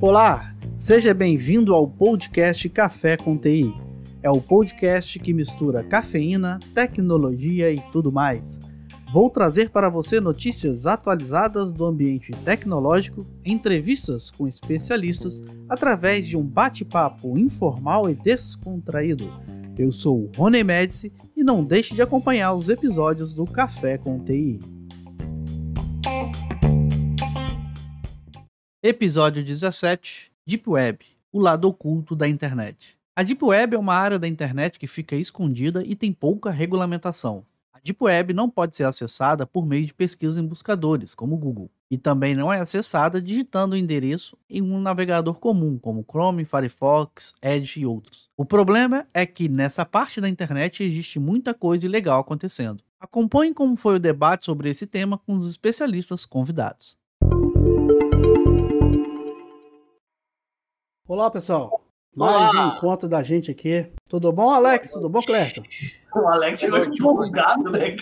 Olá, seja bem-vindo ao podcast Café com TI. É o podcast que mistura cafeína, tecnologia e tudo mais. Vou trazer para você notícias atualizadas do ambiente tecnológico, entrevistas com especialistas, através de um bate-papo informal e descontraído. Eu sou o Rony Médici e não deixe de acompanhar os episódios do Café com TI. Episódio 17 Deep Web o lado oculto da internet. A Deep Web é uma área da internet que fica escondida e tem pouca regulamentação. A Deep Web não pode ser acessada por meio de pesquisa em buscadores, como o Google, e também não é acessada digitando o endereço em um navegador comum, como Chrome, Firefox, Edge e outros. O problema é que nessa parte da internet existe muita coisa ilegal acontecendo. Acompanhe como foi o debate sobre esse tema com os especialistas convidados. Olá, pessoal. Mais Olá. um encontro da gente aqui. Tudo bom, Alex? Tudo bom, Clerton? O Alex chegou empolgado, né?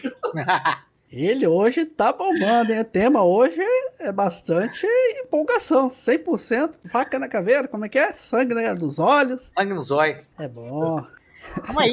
Ele hoje tá bombando, hein? O tema hoje é bastante empolgação. 100% faca na caveira, como é que é? Sangue dos olhos. Sangue nos olhos. É bom. Calma aí,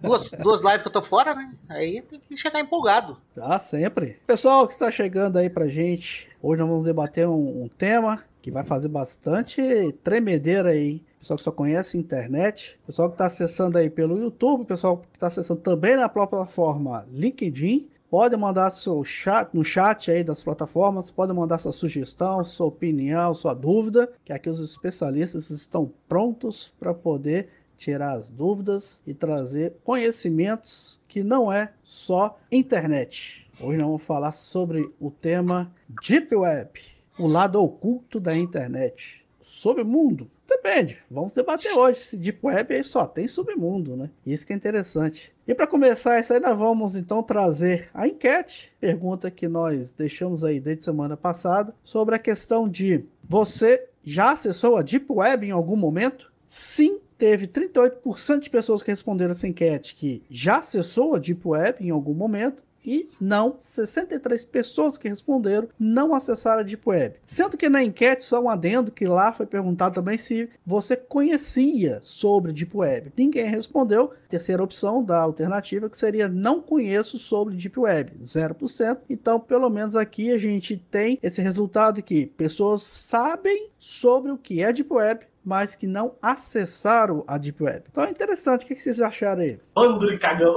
duas, duas lives que eu tô fora, né? Aí tem que chegar empolgado. Tá, sempre. Pessoal que está chegando aí pra gente, hoje nós vamos debater um, um tema que vai fazer bastante tremedeira aí, pessoal que só conhece internet, pessoal que está acessando aí pelo YouTube, pessoal que está acessando também na plataforma LinkedIn, pode mandar seu chat no chat aí das plataformas, pode mandar sua sugestão, sua opinião, sua dúvida, que aqui os especialistas estão prontos para poder tirar as dúvidas e trazer conhecimentos que não é só internet. Hoje nós vamos falar sobre o tema Deep Web, o lado oculto da internet. Submundo? Depende. Vamos debater hoje se Deep Web aí só tem submundo, né? Isso que é interessante. E para começar isso aí, nós vamos então trazer a enquete, pergunta que nós deixamos aí desde semana passada, sobre a questão de você já acessou a Deep Web em algum momento? Sim, teve 38% de pessoas que responderam essa enquete que já acessou a Deep Web em algum momento e não, 63 pessoas que responderam não acessaram a Deep Web. Sendo que na enquete, só um adendo, que lá foi perguntado também se você conhecia sobre Deep Web. Ninguém respondeu. Terceira opção da alternativa, que seria não conheço sobre Deep Web, 0%. Então, pelo menos aqui a gente tem esse resultado que pessoas sabem sobre o que é Deep Web, mas que não acessaram a Deep Web. Então é interessante. O que vocês acharam aí? Bando de cagão.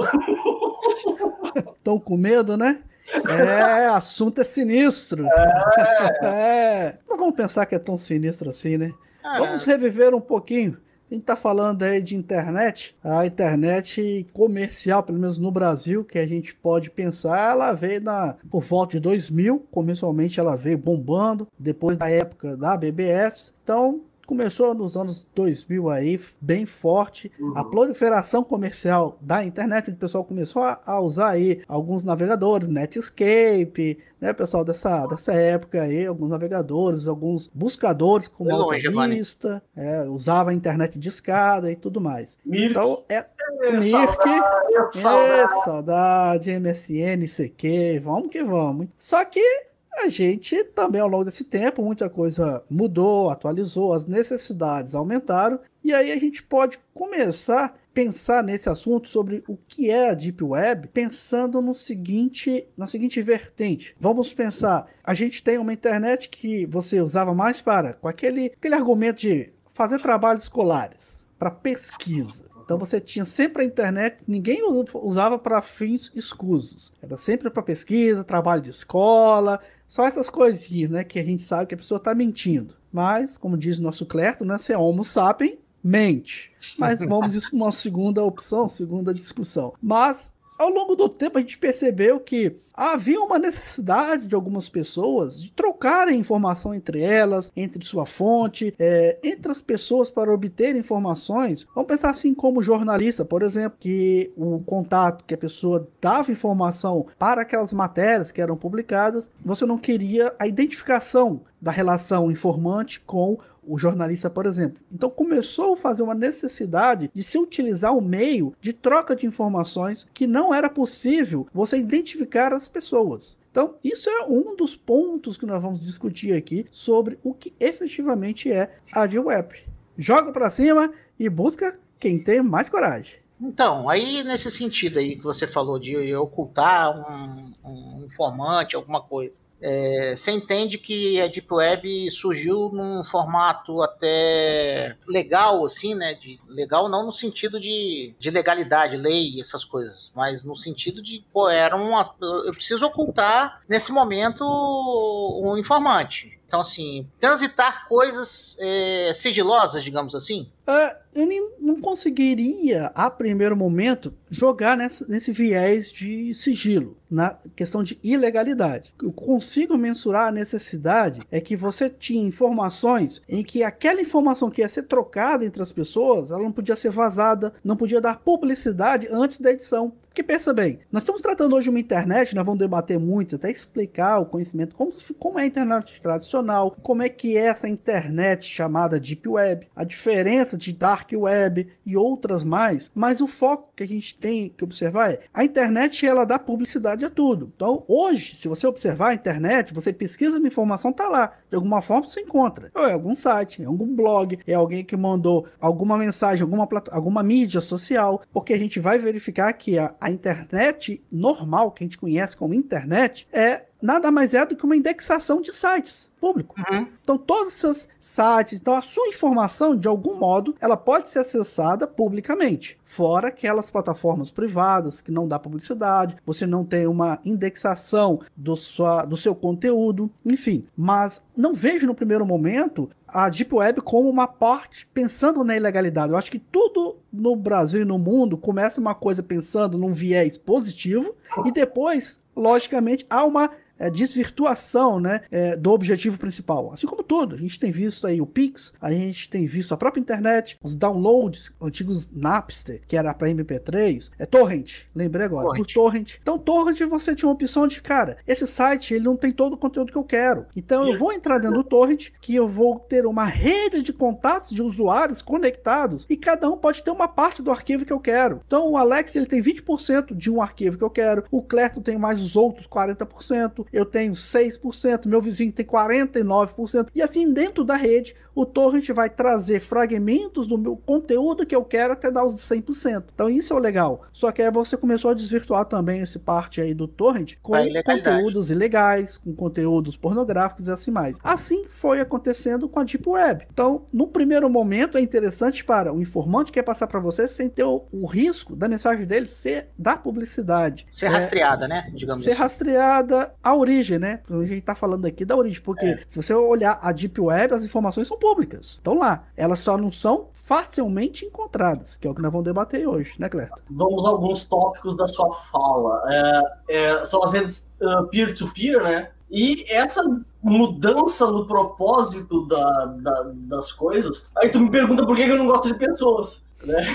Estão com medo, né? É, assunto é sinistro. É. é. Não vamos pensar que é tão sinistro assim, né? É. Vamos reviver um pouquinho. A gente tá falando aí de internet, a internet comercial, pelo menos no Brasil, que a gente pode pensar, ela veio na, por volta de 2000, comercialmente ela veio bombando, depois da época da BBS. Então, começou nos anos 2000 aí, bem forte. Uhum. A proliferação comercial da internet, o pessoal começou a, a, usar aí alguns navegadores, Netscape, né, pessoal dessa, dessa época aí, alguns navegadores, alguns buscadores como Alta Vista, é, usava a internet de escada e tudo mais. Mirk. Então, é, é Mirk, saudade, é, saudade, MSN, CQ, vamos que vamos. Só que a gente também, ao longo desse tempo, muita coisa mudou, atualizou, as necessidades aumentaram, e aí a gente pode começar a pensar nesse assunto sobre o que é a Deep Web, pensando no seguinte, na seguinte vertente. Vamos pensar, a gente tem uma internet que você usava mais para com aquele, aquele argumento de fazer trabalhos escolares, para pesquisa. Então você tinha sempre a internet, ninguém usava para fins escusos. Era sempre para pesquisa, trabalho de escola, só essas coisinhas, né, que a gente sabe que a pessoa está mentindo. Mas, como diz o nosso Clerto, né, se é homo sapien, mente. Mas vamos isso uma segunda opção, segunda discussão. Mas ao longo do tempo a gente percebeu que havia uma necessidade de algumas pessoas de trocarem informação entre elas, entre sua fonte, é, entre as pessoas para obter informações. Vamos pensar assim como jornalista, por exemplo, que o contato que a pessoa dava informação para aquelas matérias que eram publicadas, você não queria a identificação da relação informante com o jornalista, por exemplo. Então começou a fazer uma necessidade de se utilizar o meio de troca de informações que não era possível você identificar as pessoas. Então, isso é um dos pontos que nós vamos discutir aqui sobre o que efetivamente é a Deep Web. Joga para cima e busca quem tem mais coragem. Então, aí nesse sentido aí que você falou de ocultar um, um informante, alguma coisa, é, você entende que a Deep Web surgiu num formato até legal, assim, né? De, legal não no sentido de, de legalidade, lei, essas coisas, mas no sentido de, pô, era uma. Eu preciso ocultar nesse momento um informante. Então, assim, transitar coisas é, sigilosas, digamos assim. Uh, eu nem, não conseguiria, a primeiro momento, jogar nessa, nesse viés de sigilo, na questão de ilegalidade. Eu consigo mensurar a necessidade é que você tinha informações em que aquela informação que ia ser trocada entre as pessoas, ela não podia ser vazada, não podia dar publicidade antes da edição. Porque pensa bem, nós estamos tratando hoje uma internet, nós vamos debater muito, até explicar o conhecimento, como, como é a internet tradicional, como é que é essa internet chamada Deep Web, a diferença de Dark Web e outras mais, mas o foco que a gente tem que observar é, a internet ela dá publicidade a tudo. Então hoje, se você observar a internet, você pesquisa uma informação, tá lá, de alguma forma você encontra. Ou é algum site, é algum blog, é alguém que mandou alguma mensagem, alguma, alguma mídia social, porque a gente vai verificar que a, a internet normal, que a gente conhece como internet, é nada mais é do que uma indexação de sites público. Uhum. Então, todos esses sites, então a sua informação, de algum modo, ela pode ser acessada publicamente. Fora aquelas plataformas privadas que não dá publicidade, você não tem uma indexação do, sua, do seu conteúdo, enfim. Mas não vejo no primeiro momento a Deep Web como uma parte pensando na ilegalidade. Eu acho que tudo no Brasil e no mundo começa uma coisa pensando num viés positivo e depois, logicamente, há uma é, desvirtuação né, é, do objetivo principal. Assim como tudo, a gente tem visto aí o Pix, a gente tem visto a própria internet, os downloads antigos Napster, que era para MP3, é torrent, lembrei agora, torrent. por torrent. Então torrent você tinha uma opção de, cara, esse site ele não tem todo o conteúdo que eu quero. Então eu vou entrar dentro do torrent, que eu vou ter uma rede de contatos de usuários conectados e cada um pode ter uma parte do arquivo que eu quero. Então o Alex ele tem 20% de um arquivo que eu quero, o Clerton tem mais os outros 40%, eu tenho 6%, meu vizinho tem 49%. E assim, dentro da rede, o torrent vai trazer fragmentos do meu conteúdo que eu quero até dar os 100%. Então isso é o legal. Só que aí você começou a desvirtuar também esse parte aí do torrent com conteúdos ilegais, com conteúdos pornográficos e assim mais. Assim foi acontecendo com a Deep Web. Então, no primeiro momento é interessante para o informante que quer passar para você sem ter o, o, risco da mensagem dele ser da publicidade. Ser é, rastreada, né? Digamos Ser assim. rastreada a origem, né? A gente tá falando aqui da origem, porque é. se você olhar a Deep Web, as informações são públicas. Estão lá. Elas só não são facilmente encontradas, que é o que nós vamos debater hoje, né, Cleto? Vamos a alguns tópicos da sua fala. É, é, são as redes peer-to-peer, uh, -peer, né? E essa mudança no propósito da, da, das coisas. Aí tu me pergunta por que eu não gosto de pessoas. Né?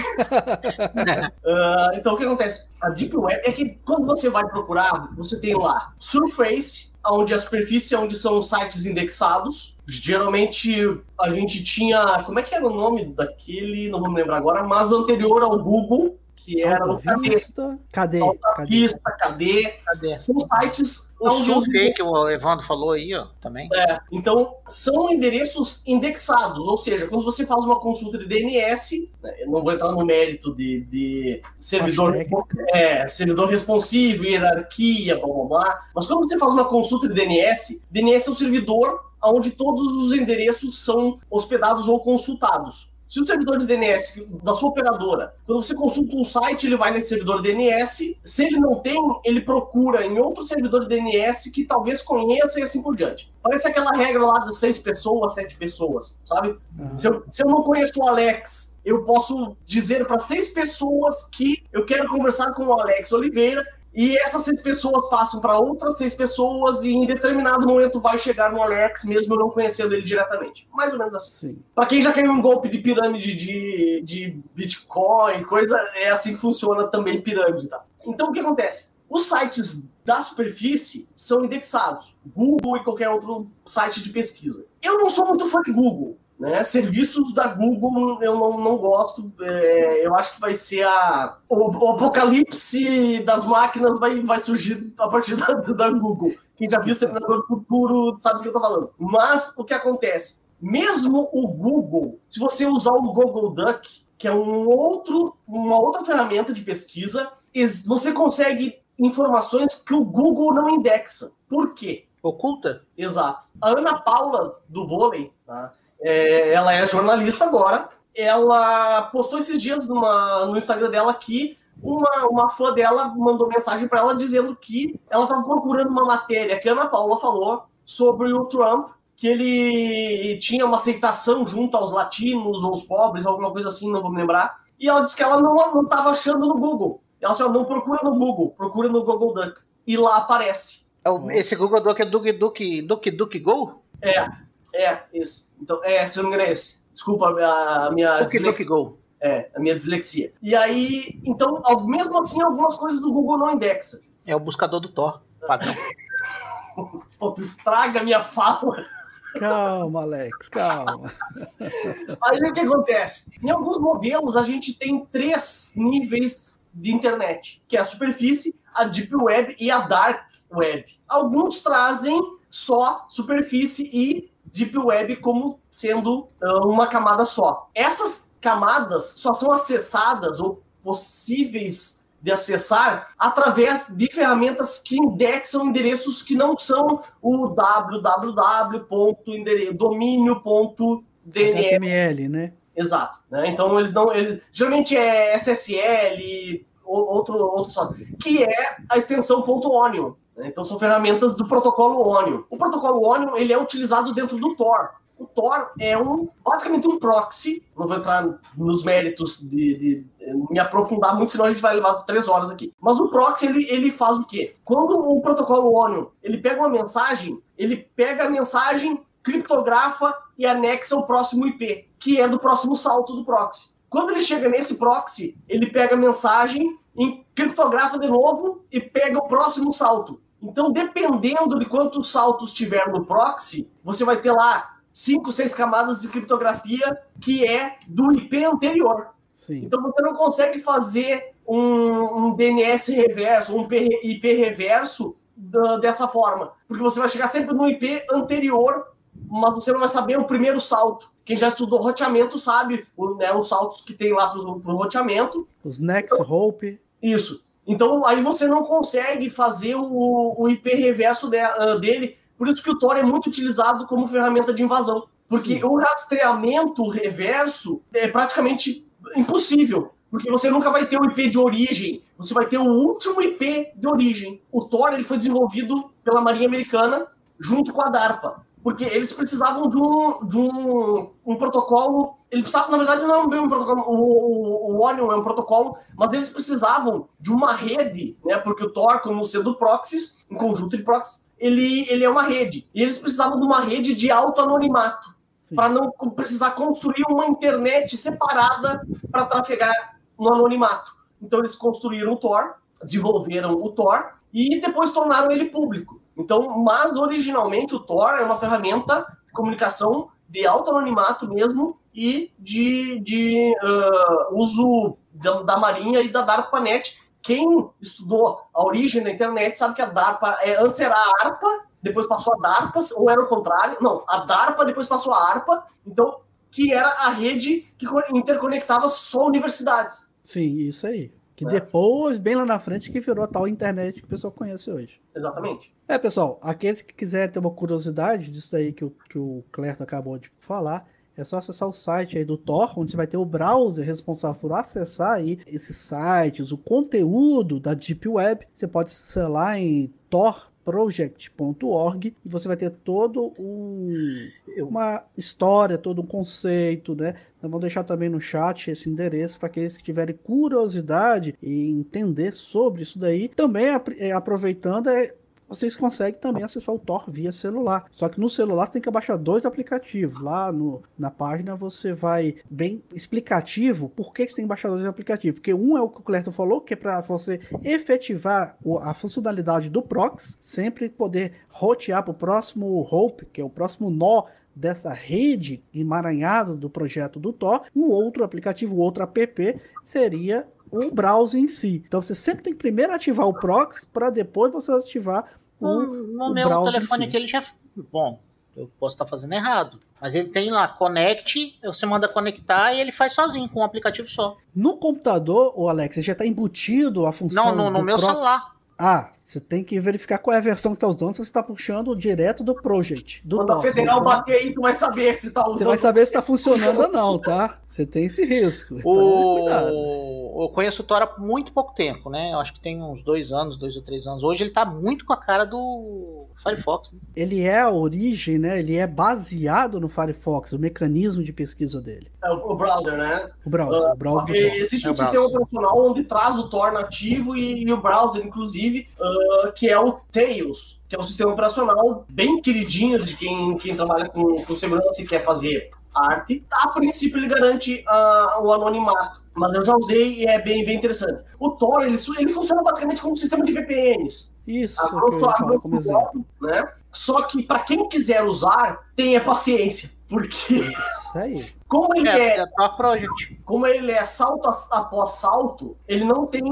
uh, então o que acontece? A Deep Web é que quando você vai procurar, você tem lá Surface, onde a superfície é onde são sites indexados. Geralmente a gente tinha. Como é que era o nome daquele? Não vou me lembrar agora, mas anterior ao Google, que era o cadê? Cadê? Vista, cadê? cadê? São sites. O Survey que o Evandro falou aí, ó, também. É, então, são endereços indexados, ou seja, quando você faz uma consulta de DNS, né, eu não vou entrar no mérito de, de servidor, é, servidor responsivo, hierarquia, blá blá blá, mas quando você faz uma consulta de DNS, DNS é o servidor onde todos os endereços são hospedados ou consultados. Se o servidor de DNS da sua operadora, quando você consulta um site, ele vai nesse servidor de DNS. Se ele não tem, ele procura em outro servidor de DNS que talvez conheça e assim por diante. Parece aquela regra lá de seis pessoas, sete pessoas, sabe? Uhum. Se, eu, se eu não conheço o Alex, eu posso dizer para seis pessoas que eu quero conversar com o Alex Oliveira e essas seis pessoas passam para outras seis pessoas e em determinado momento vai chegar no Alex, mesmo não conhecendo ele diretamente. Mais ou menos assim. Para quem já caiu um golpe de pirâmide de, de Bitcoin, coisa, é assim que funciona também pirâmide, tá? Então o que acontece? Os sites da superfície são indexados. Google e qualquer outro site de pesquisa. Eu não sou muito fã de Google. Né? Serviços da Google eu não, não gosto. É, eu acho que vai ser a. O, o, apocalipse das máquinas vai, vai surgir a partir da, da Google. Quem já viu o Exterminador do Futuro sabe o que eu tô falando. Mas o que acontece? Mesmo o Google, se você usar o Google Duck, que é um outro, uma outra ferramenta de pesquisa, você consegue informações que o Google não indexa. Por quê? Oculta? Exato. A Ana Paula, do vôlei, tá? É, ela é jornalista agora, ela postou esses dias numa, no Instagram dela que uma, uma fã dela mandou mensagem para ela dizendo que ela estava procurando uma matéria que a Ana Paula falou sobre o Trump, que ele tinha uma aceitação junto aos latinos ou aos pobres, alguma coisa assim, não vou me lembrar. E ela disse que ela não estava achando no Google. Ela disse, não procura no Google, procura no Google Duck. E lá aparece. É esse Google Duck é Duck Duck Duck Duck Go? É, é, esse. Então, é, se não me engano é esse. Desculpa a minha. Duck Duck Go. É, a minha dislexia. E aí, então, mesmo assim, algumas coisas do Google não indexa. É o buscador do Thor, padrão. Pô, tu estraga a minha fala. Calma, Alex, calma. Aí o que acontece? Em alguns modelos, a gente tem três níveis de internet, que é a superfície, a deep web e a dark web. Alguns trazem só superfície e deep web como sendo uh, uma camada só. Essas camadas só são acessadas ou possíveis de acessar através de ferramentas que indexam endereços que não são o www.domínio.dns. HTML, né? Exato. Né? Então eles não. Eles, geralmente é SSL, outro, outro só, que é a extensão .onion. Né? Então são ferramentas do protocolo Onion. O protocolo Onion ele é utilizado dentro do Tor. O Tor é um basicamente um proxy. Não vou entrar nos méritos de, de, de, me aprofundar muito, senão a gente vai levar três horas aqui. Mas o proxy ele, ele faz o quê? Quando o protocolo Onion ele pega uma mensagem, ele pega a mensagem, criptografa e anexa o próximo IP, que é do próximo salto do proxy. Quando ele chega nesse proxy, ele pega a mensagem, criptografa de novo e pega o próximo salto. Então, dependendo de quantos saltos tiver no proxy, você vai ter lá cinco, seis camadas de criptografia que é do IP anterior. Sim. Então, você não consegue fazer um, um DNS reverso, um IP reverso dessa forma, porque você vai chegar sempre no IP anterior, mas você não vai saber o primeiro salto. Quem já estudou roteamento sabe né, os saltos que tem lá para o roteamento. Os Next Hope. Isso. Então aí você não consegue fazer o, o IP reverso de, uh, dele. Por isso que o Tor é muito utilizado como ferramenta de invasão. Porque Sim. o rastreamento reverso é praticamente impossível. Porque você nunca vai ter o IP de origem. Você vai ter o último IP de origem. O Tor ele foi desenvolvido pela Marinha Americana junto com a DARPA porque eles precisavam de um, de um, um protocolo. Ele precisava, na verdade, não é bem um protocolo, o, o, o Onion é um protocolo, mas eles precisavam de uma rede, né? Porque o Tor, como sendo proxies, um conjunto de proxies, ele, ele é uma rede. E eles precisavam de uma rede de alto anonimato, para não precisar construir uma internet separada para trafegar no anonimato. Então eles construíram o Tor, desenvolveram o Tor e depois tornaram ele público. Então, mas originalmente o Tor é uma ferramenta de comunicação de alto anonimato mesmo e de, de uh, uso da, da, Marinha e da DARPANET. Quem estudou a origem da internet sabe que a DARPA é, antes era a ARPA, depois passou a DARPA, ou era o contrário? Não, a DARPA depois passou a ARPA, então que era a rede que interconectava só universidades. Sim, isso aí. Que é. depois, bem lá na frente, que virou a tal internet que o pessoal conhece hoje. Exatamente. É, pessoal, aqueles que quiserem ter uma curiosidade disso aí que o, que o Clerto acabou de falar, é só acessar o site aí do Tor, onde você vai ter o browser responsável por acessar aí esses sites, o conteúdo da Deep Web. Você pode acessar lá em Tor project.org e você vai ter todo um, uma história, todo um conceito, né? Eu vou deixar também no chat esse endereço para aqueles que tiverem curiosidade e entender sobre isso daí. Também é, aproveitando, é, vocês conseguem também acessar o Tor via celular. Só que no celular você tem que baixar dois aplicativos. Lá no, na página você vai bem explicativo por que você tem que baixar dois aplicativos. Porque um é o que o Clerton falou, que é para você efetivar a funcionalidade do proxy, sempre poder rotear para o próximo hope, que é o próximo nó dessa rede emaranhada do projeto do Tor, um outro aplicativo, outro app, seria o browser em si. Então você sempre tem que primeiro ativar o proxy para depois você ativar no, no meu telefone aqui ele já. Bom, eu posso estar fazendo errado. Mas ele tem lá, connect, você manda conectar e ele faz sozinho, com um aplicativo só. No computador, o Alex, já está embutido a função. Não, no, no meu celular. Ah, você tem que verificar qual é a versão que está usando, se você está puxando direto do project. Do Quando a federal bater aí, tu vai saber se está usando. Você vai saber se está funcionando ou não, tá? Você tem esse risco. O... Eu conheço o Thor há muito pouco tempo, né? Eu acho que tem uns dois anos, dois ou três anos. Hoje ele está muito com a cara do Firefox. Né? Ele é a origem, né? Ele é baseado no Firefox, o mecanismo de pesquisa dele. É o, browser, né? O browser. Uh, o browser existe é um sistema operacional onde traz o Tor nativo e, e o browser, inclusive. Uh, uh, que é o Tails, que é um sistema operacional bem queridinho de quem, quem trabalha com, com segurança e quer fazer arte. A princípio, ele garante uh, o anonimato, mas eu já usei e é bem, bem interessante. O Tor, ele, ele funciona basicamente como um sistema de VPNs. Isso, a grosso, a grosso como exemplo. Né? Só que, para quem quiser usar, tenha paciência, porque... Isso aí. Como ele é, é, é como ele é salto após salto, ele não tem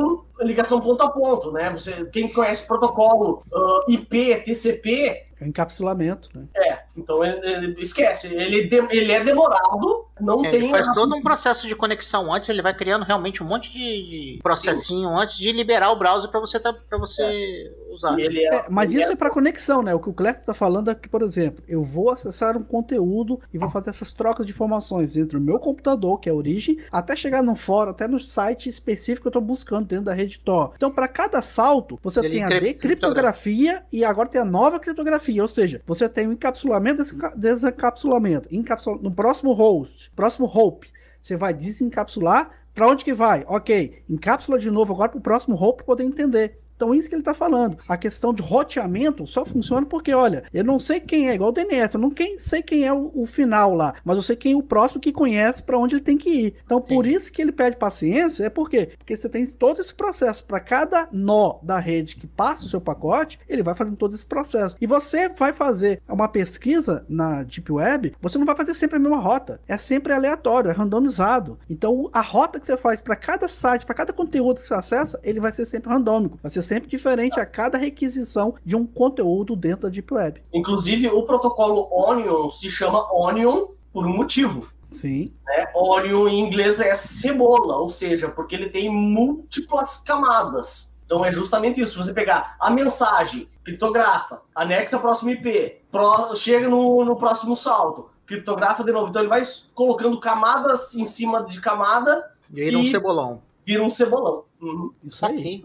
ligação ponto a ponto, né? Você, quem conhece protocolo uh, IP, TCP, é encapsulamento, né? É, então ele, ele esquece, ele, de, ele é demorado, não é, tem. Ele faz todo um processo de conexão antes, ele vai criando realmente um monte de, de processinho Sim. antes de liberar o browser para você, tá, pra você é. Usar. É, é, mas isso é, é para conexão, né? O que o Cleto tá falando é que, por exemplo, eu vou acessar um conteúdo e vou fazer essas trocas de informações entre o meu computador, que é a origem, até chegar no fórum, até no site específico que eu tô buscando dentro da rede Tor. Então, para cada salto, você ele tem a decriptografia e agora tem a nova criptografia, ou seja, você tem o um encapsulamento, desencapsulamento, encapsula... no próximo host, próximo hope, você vai desencapsular para onde que vai? Ok, encapsula de novo agora para o próximo hope poder entender. Então, isso que ele está falando. A questão de roteamento só funciona porque, olha, eu não sei quem é, igual o DNS, eu não quem, sei quem é o, o, final lá, mas eu sei quem é o próximo que conhece para onde ele tem que ir. Então, Sim. por isso que ele pede paciência, é por quê? Porque você tem todo esse processo. Para cada nó da rede que passa o seu pacote, ele vai fazendo todo esse processo. E você vai fazer uma pesquisa na Deep Web, você não vai fazer sempre a mesma rota. É sempre aleatório, é randomizado. Então, a rota que você faz para cada site, para cada conteúdo que você acessa, ele vai ser sempre randômico. Vai ser sempre sempre diferente a cada requisição de um conteúdo dentro da Deep Web. Inclusive, o protocolo Onion se chama Onion por um motivo. Sim. Né? Onion em inglês é cebola, ou seja, porque ele tem múltiplas camadas. Então é justamente isso. Você pegar a mensagem, criptografa, anexa próximo IP, pro, chega no, no próximo salto, criptografa de novo. Então ele vai colocando camadas em cima de camada. E aí um cebolão. Vira um cebolão. Uhum. Isso aí.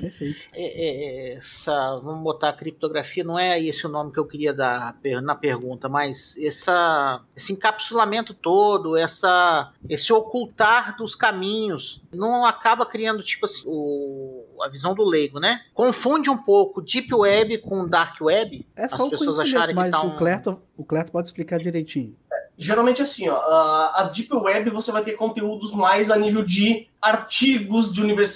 Perfeito. É, é, é, essa, vamos botar criptografia, não é esse o nome que eu queria dar na pergunta, mas essa, esse encapsulamento todo, essa, esse ocultar dos caminhos, não acaba criando, tipo assim, o, a visão do leigo, né? Confunde um pouco Deep Web com Dark Web. É só as pessoas acharem que tá um... o Cleto, o Cleto pode explicar direitinho geralmente assim, ó, a Deep Web você vai ter conteúdos mais a nível de artigos de universidade,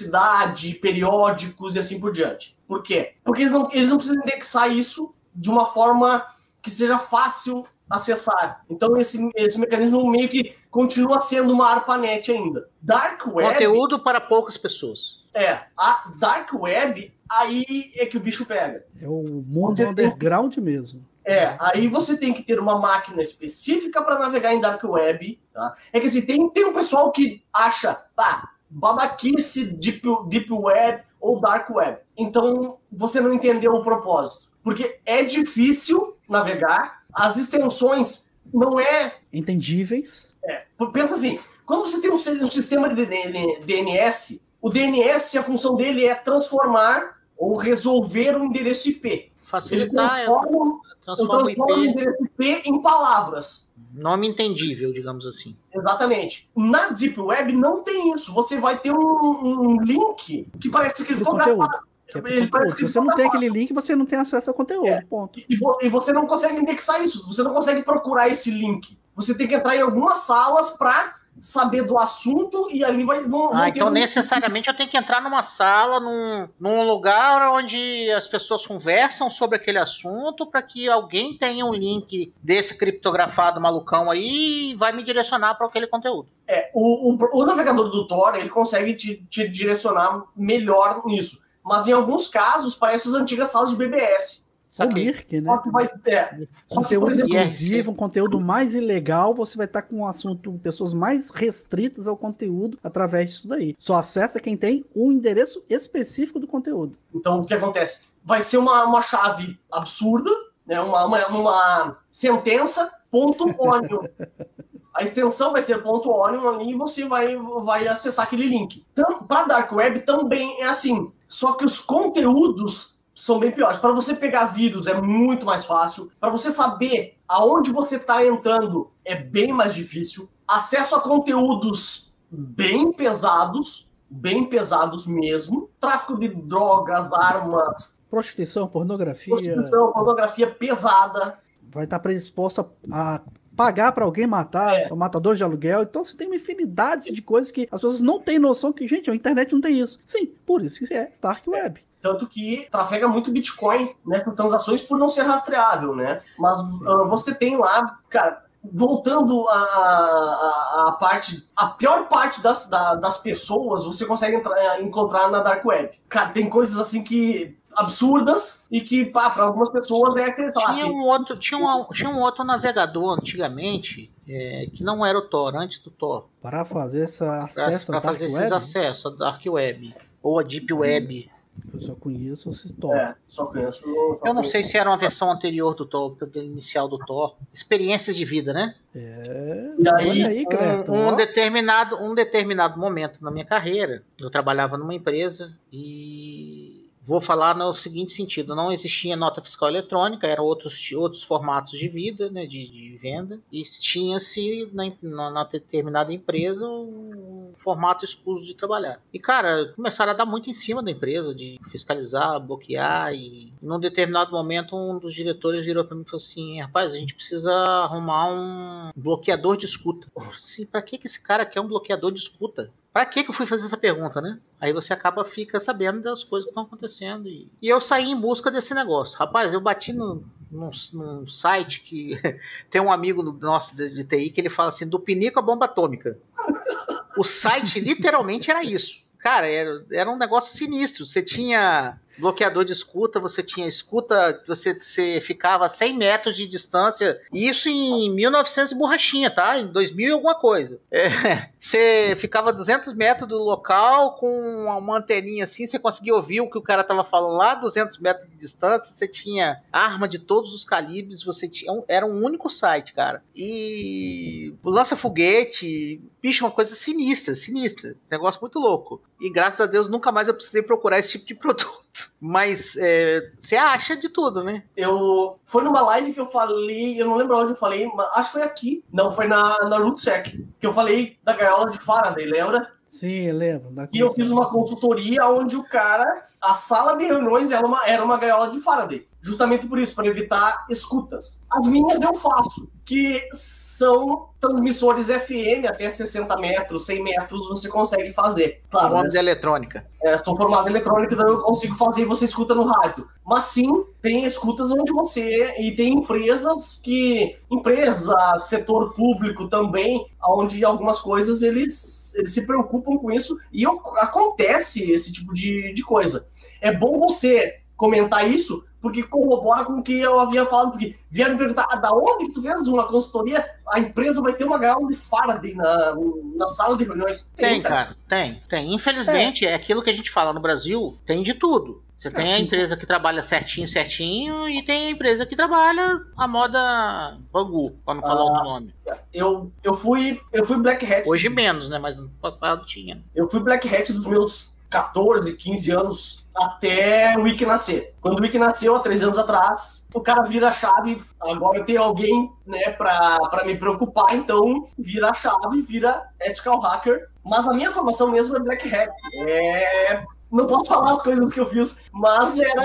periódicos e assim por diante. Por quê? Porque eles não, eles não precisam indexar isso de uma forma que seja fácil acessar. Então esse, esse mecanismo meio que continua sendo uma ARPANET ainda. Dark Web... Conteúdo para poucas pessoas. É, a Dark Web, aí é que o bicho pega. É o mundo Você underground tem... mesmo. É, aí você tem que ter uma máquina específica para navegar em Dark Web. Tá? É que assim, tem, tem um pessoal que acha, tá, babaquice Deep, Deep Web ou Dark Web. Então você não entendeu o propósito. Porque é difícil navegar, as extensões não é. Entendíveis. É, pensa assim, quando você tem um, um sistema de DNS, o DNS, a função dele é transformar ou resolver o endereço IP. Facilitar. Ele transforma, transforma, transforma o endereço IP em palavras. Nome entendível, digamos assim. Exatamente. Na Deep Web não tem isso. Você vai ter um, um link que parece criptografado. Que é ele Se você não tem aquele link, você não tem acesso ao conteúdo. É. Ponto. E, e, você não consegue indexar isso. Você não consegue procurar esse link. Você tem que entrar em algumas salas para saber do assunto e ali vai. Vão, ah, então um... necessariamente eu tenho que entrar numa sala, num, num lugar onde as pessoas conversam sobre aquele assunto para que alguém tenha um link desse criptografado malucão aí e vai me direcionar para aquele conteúdo. É, o, o, o, navegador do Tor ele consegue te, te direcionar melhor nisso. mas em alguns casos parece as antigas salas de BBS. O Mirk, né? Só que vai ter. Conteúdo que, exclusivo, um conteúdo mais ilegal, você vai estar com um assunto, pessoas mais restritas ao conteúdo através disso daí. Só acessa quem tem um endereço específico do conteúdo. Então, o que acontece? Vai ser uma, uma chave absurda, né? uma, uma, uma sentença, ponto ônio. A extensão vai ser ponto .onion ali e você vai, vai acessar aquele link. Então, para Dark Web também é assim, só que os conteúdos são bem piores. Para você pegar vírus é muito mais fácil. Para você saber aonde você está entrando é bem mais difícil. Acesso a conteúdos bem pesados, bem pesados mesmo. Tráfico de drogas, armas. Prostituição, pornografia. Prostituição, pornografia pesada. Vai estar tá predisposto a pagar para alguém matar, é. matador de aluguel. Então você tem uma infinidade de coisas que as pessoas não têm noção que, gente, a internet não tem isso. Sim, por isso que é Dark Web. Tanto que trafega muito Bitcoin nessas transações por não ser rastreável, né? Mas uh, você tem lá, cara, voltando a, a, a, parte, a pior parte das, da, das pessoas você consegue entrar, encontrar na Dark Web. Cara, tem coisas assim que absurdas e que para algumas pessoas é sei lá, tinha um outro tinha um, tinha um outro navegador antigamente é, que não era o Tor antes do Tor. Para fazer essa acesso para fazer esses acessos à Dark Web ou a Deep Web eu só conheço o Thor. É, só conheço. Só eu não sei se era uma versão anterior do Thor, porque eu inicial do Thor. Experiências de vida, né? É. E aí, aí um, um, determinado, um determinado momento na minha carreira, eu trabalhava numa empresa e Vou falar no seguinte sentido: não existia nota fiscal eletrônica, eram outros, outros formatos de vida, né, de, de venda, e tinha-se na, na, na, determinada empresa um formato exclusivo de trabalhar. E, cara, começaram a dar muito em cima da empresa, de fiscalizar, bloquear, e num determinado momento um dos diretores virou para mim e falou assim: rapaz, a gente precisa arrumar um bloqueador de escuta. Eu falei assim, pra que, que esse cara quer um bloqueador de escuta? Pra que, que eu fui fazer essa pergunta, né? Aí você acaba fica sabendo das coisas que estão acontecendo. E... e, eu saí em busca desse negócio. Rapaz, eu bati no, num, num site que tem um amigo nosso de, de TI que ele fala assim: do pinico à bomba atômica. O site literalmente era isso. Cara, era, era um negócio sinistro. Você tinha bloqueador de escuta, você tinha escuta, você, você ficava a 100 metros de distância, isso em 1900 e borrachinha, tá? Em 2000 e alguma coisa. É, você ficava a 200 metros do local com uma anteninha assim, você conseguia ouvir o que o cara tava falando lá, 200 metros de distância, você tinha arma de todos os calibres, você tinha, era um único site, cara. E lança foguete, bicho, uma coisa sinistra, sinistra, negócio muito louco. E graças a Deus nunca mais eu precisei procurar esse tipo de produto. Mas é, você acha de tudo, né? Eu. Foi numa live que eu falei, eu não lembro onde eu falei, mas acho que foi aqui. Não, foi na, na Rootsec, que eu falei da gaiola de Faraday, lembra? Sim, eu lembro. E eu fiz uma consultoria onde o cara, a sala de reuniões era uma, era uma gaiola de Faraday. Justamente por isso, para evitar escutas. As minhas eu faço, que são transmissores FM até 60 metros, 100 metros você consegue fazer. Claro, formato né? eletrônica. É, são formato eletrônica, então eu consigo fazer e você escuta no rádio. Mas sim, tem escutas onde você. E tem empresas que. Empresas, setor público também, onde algumas coisas eles, eles se preocupam com isso e acontece esse tipo de, de coisa. É bom você comentar isso, porque corrobora com o que eu havia falado, porque vieram perguntar, ah, da onde tu fez uma consultoria? A empresa vai ter uma gaiola de Faraday na, na sala de reuniões. Tem, tem cara, tem, tem. Infelizmente, é. é. aquilo que a gente fala no Brasil, tem de tudo. Você tem é, a empresa que trabalha certinho, certinho, e tem a empresa que trabalha a moda Bangu, para não falar ah, o nome. Eu, eu fui eu fui Black Hat. Hoje menos, né? Mas no passado tinha. Eu fui Black Hat dos meus 14, 15 anos até o Wiki nascer. Quando o Wiki nasceu, há três anos atrás, o cara vira a chave. Agora tem alguém, né, pra me preocupar, então vira a chave, vira ethical hacker. Mas a minha formação mesmo é Black Hat. É não posso falar as coisas que eu fiz, mas era,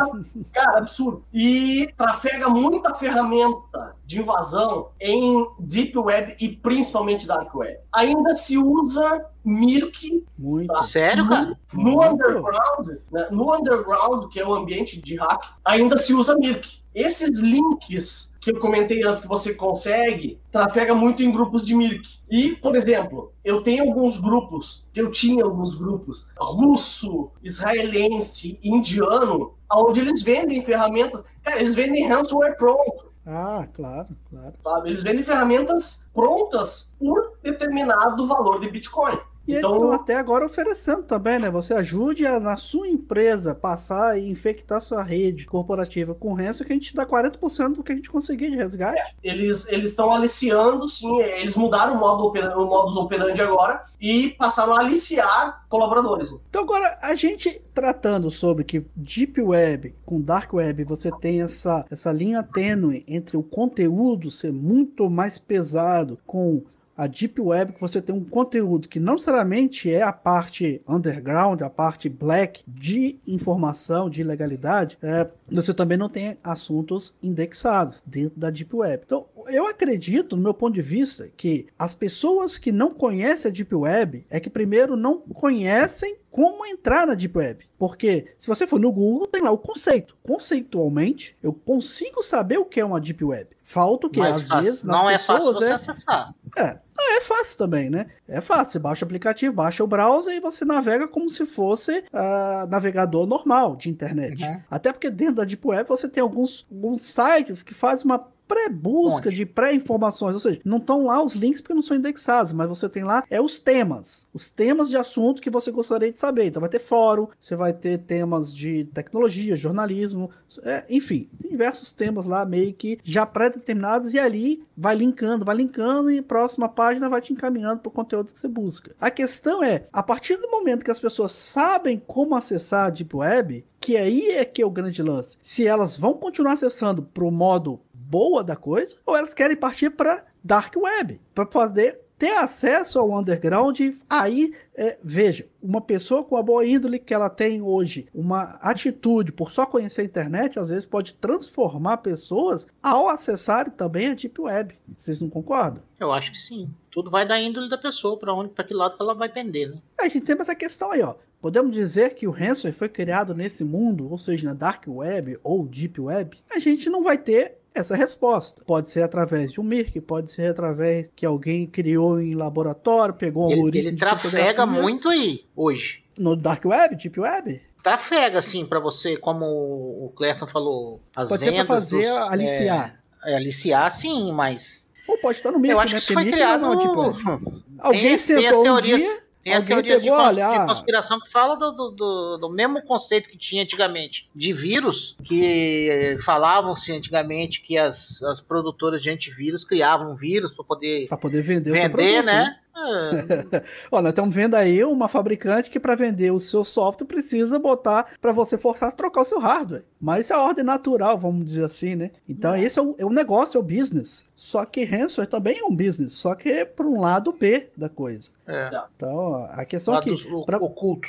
cara, absurdo. E trafega muita ferramenta de invasão em Deep Web e principalmente Dark Web. Ainda se usa Mirk. Muito. Tá? Sério, cara? No, no underground, né, no underground, que é o ambiente de hack, ainda se usa Mirk. Esses links que eu comentei antes que você consegue, trafega muito em grupos de Mirk. E, por exemplo, eu tenho alguns grupos, eu tinha alguns grupos, russo, israelense, indiano, onde eles vendem ferramentas. Cara, eles vendem ransomware pronto. Ah, claro, claro. Eles vendem ferramentas prontas por determinado valor de Bitcoin. E então, eles estão até agora oferecendo também, né? Você ajude a, na sua empresa passar e infectar sua rede corporativa com ransom que a gente dá 40% do que a gente conseguir de resgate. É, eles estão aliciando, sim, eles mudaram o, modo operandi, o modus operandi agora e passaram a aliciar colaboradores. Então agora, a gente tratando sobre que Deep Web com Dark Web você tem essa, essa linha tênue entre o conteúdo ser muito mais pesado com a Deep Web, que você tem um conteúdo que não necessariamente é a parte underground, a parte black de informação, de ilegalidade, é, você também não tem assuntos indexados dentro da Deep Web. Então, eu acredito, no meu ponto de vista, que as pessoas que não conhecem a Deep Web é que primeiro não conhecem como entrar na Deep Web. Porque se você for no Google, tem lá o conceito. Conceitualmente, eu consigo saber o que é uma Deep Web. Falta o que às fácil. vezes nas não pessoas é fácil você é... acessar. É, é fácil também, né? É fácil. Você baixa o aplicativo, baixa o browser e você navega como se fosse uh, navegador normal de internet. Uhum. Até porque dentro da Deep Web você tem alguns, alguns sites que fazem uma pré-busca de pré-informações, ou seja, não estão lá os links porque não são indexados, mas você tem lá é os temas, os temas de assunto que você gostaria de saber. Então vai ter fórum, você vai ter temas de tecnologia, jornalismo, é, enfim, tem diversos temas lá meio que já pré-determinados e ali vai linkando, vai linkando e próxima página vai te encaminhando para o conteúdo que você busca. A questão é, a partir do momento que as pessoas sabem como acessar a Deep Web, que aí é que é o grande lance. Se elas vão continuar acessando para o modo boa da coisa, ou elas querem partir para dark web, para poder ter acesso ao underground. Aí, é, veja, uma pessoa com a boa índole que ela tem hoje, uma atitude por só conhecer a internet, às vezes pode transformar pessoas ao acessarem também a deep web. Vocês não concordam? Eu acho que sim. Tudo vai da índole da pessoa, para onde, para que lado que ela vai pender, né? A gente tem essa questão aí, ó. Podemos dizer que o ransomware foi criado nesse mundo, ou seja, na dark web ou deep web. A gente não vai ter essa resposta. Pode ser através de um MIRC, pode ser através que alguém criou em laboratório, pegou um algoritmo. Ele trafega muito aí, hoje. No Dark Web, Deep Web? Trafega, assim, para você, como o Clerton falou, as pode vendas. Pode ser pra fazer dos, aliciar. É, é, aliciar, sim, mas... Ou pode estar no MIRC, Eu acho né? que isso foi criado... Não, tipo, alguém sentou um dia tem as teorias de, de, conspiração que falam do, do, do, do, mesmo conceito que tinha antigamente de vírus, que falavam-se antigamente que as, as produtoras de antivírus criavam vírus para poder, poder vender, vender produto, né? É. Olha, nós estamos vendo aí uma fabricante que para vender o seu software precisa botar para você forçar a trocar o seu hardware. Mas isso é a ordem natural, vamos dizer assim, né? Então é. esse é o, é o negócio, é o business. Só que ransomware também é um business, só que é por um lado B da coisa. É. Então, a questão é que. Pra, oculto.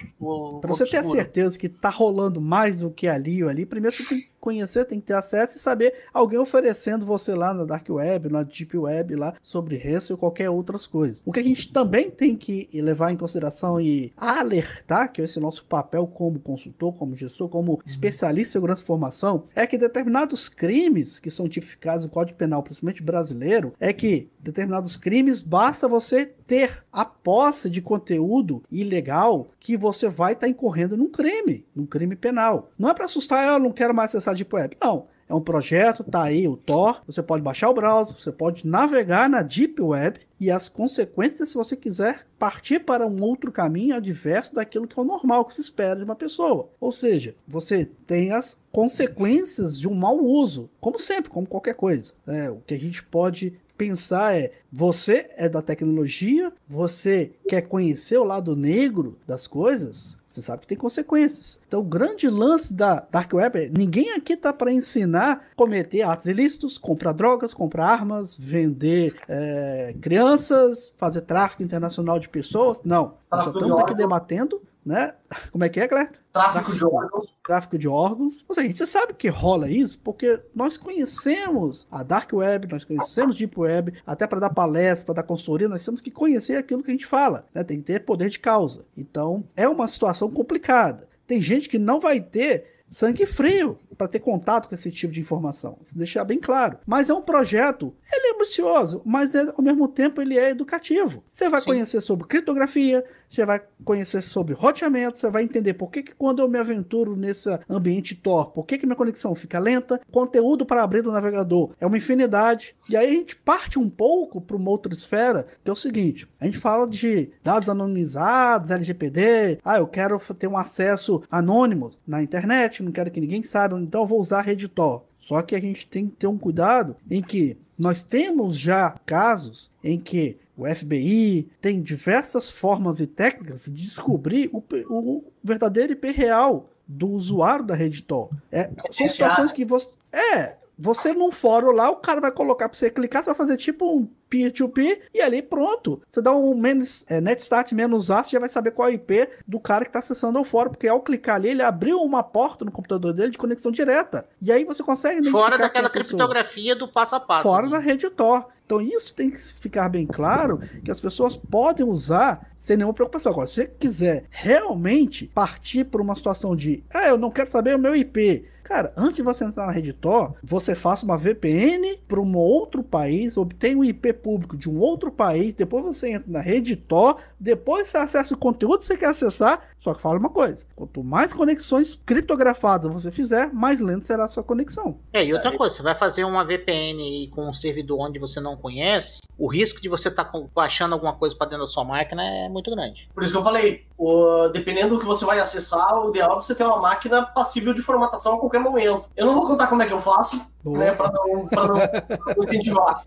Para você ter a certeza que tá rolando mais do que ali ou ali, primeiro você tem que conhecer, tem que ter acesso e saber alguém oferecendo você lá na Dark Web, na Deep Web, lá sobre ransomware ou qualquer outras coisas. O que a gente também tem que levar em consideração e alertar, que é esse nosso papel como consultor, como gestor, como uhum. especialista em segurança de informação, é que determinados crimes que são tipificados no Código Penal, principalmente brasileiro, é que determinados crimes basta você ter a posse de conteúdo ilegal que você vai estar tá incorrendo num crime, num crime penal. Não é para assustar, eu não quero mais acessar a Deep Web. Não. É um projeto, tá aí o Tor. Você pode baixar o browser, você pode navegar na Deep Web e as consequências, se você quiser partir para um outro caminho adverso daquilo que é o normal que se espera de uma pessoa. Ou seja, você tem as consequências de um mau uso, como sempre, como qualquer coisa. É, o que a gente pode pensar é: você é da tecnologia, você quer conhecer o lado negro das coisas, você sabe que tem consequências. Então, o grande lance da Dark Web é: ninguém aqui está para ensinar a cometer atos ilícitos, comprar drogas, comprar armas, vender é, crianças, fazer tráfico internacional de pessoas. Não. Nós estamos aqui debatendo né? Como é que é, Cleto? Tráfico, tráfico, de órgãos. Tráfico de órgãos. Ou seja, você sabe que rola isso porque nós conhecemos a Dark Web, nós conhecemos Deep Web, até para dar palestra, para dar consultoria, nós temos que conhecer aquilo que a gente fala, né? Tem que ter poder de causa. Então, é uma situação complicada. Tem gente que não vai ter sangue frio para ter contato com esse tipo de informação. Deixar bem claro. Mas é um projeto, ele é ambicioso, mas é, ao mesmo tempo ele é educativo. Você vai Sim. conhecer sobre criptografia, você vai conhecer sobre roteamento, você vai entender por que, que quando eu me aventuro nesse ambiente Tor, por que, que minha conexão fica lenta, conteúdo para abrir do navegador é uma infinidade. E aí a gente parte um pouco para uma outra esfera, que é o seguinte: a gente fala de dados anonimizados, LGPD, ah, eu quero ter um acesso anônimo na internet, não quero que ninguém saiba, então eu vou usar Tor. Só que a gente tem que ter um cuidado em que nós temos já casos em que o FBI tem diversas formas e técnicas de descobrir o, o verdadeiro IP real do usuário da rede Tor. É, são situações que você. É, você num fórum lá, o cara vai colocar para você clicar, você vai fazer tipo um peer-to-peer e ali pronto. Você dá um menos, é, netstart menos A, você já vai saber qual é o IP do cara que está acessando o fórum, porque ao clicar ali, ele abriu uma porta no computador dele de conexão direta. E aí você consegue Fora daquela criptografia do passo a passo. Fora né? da rede Tor. Então isso tem que ficar bem claro que as pessoas podem usar sem nenhuma preocupação. Agora, se você quiser realmente partir para uma situação de, ah, eu não quero saber o meu IP, Cara, antes de você entrar na rede Tor, você faça uma VPN para um outro país, obtenha um IP público de um outro país, depois você entra na rede Tor, depois você acessa o conteúdo que você quer acessar. Só que fala uma coisa: quanto mais conexões criptografadas você fizer, mais lenta será a sua conexão. É, e outra coisa, você vai fazer uma VPN com um servidor onde você não conhece, o risco de você estar tá baixando alguma coisa para dentro da sua máquina é muito grande. Por isso que eu falei, o, dependendo do que você vai acessar, o ideal é você ter uma máquina passível de formatação a qualquer qualquer momento. Eu não vou contar como é que eu faço, né, para não, pra não, incentivar.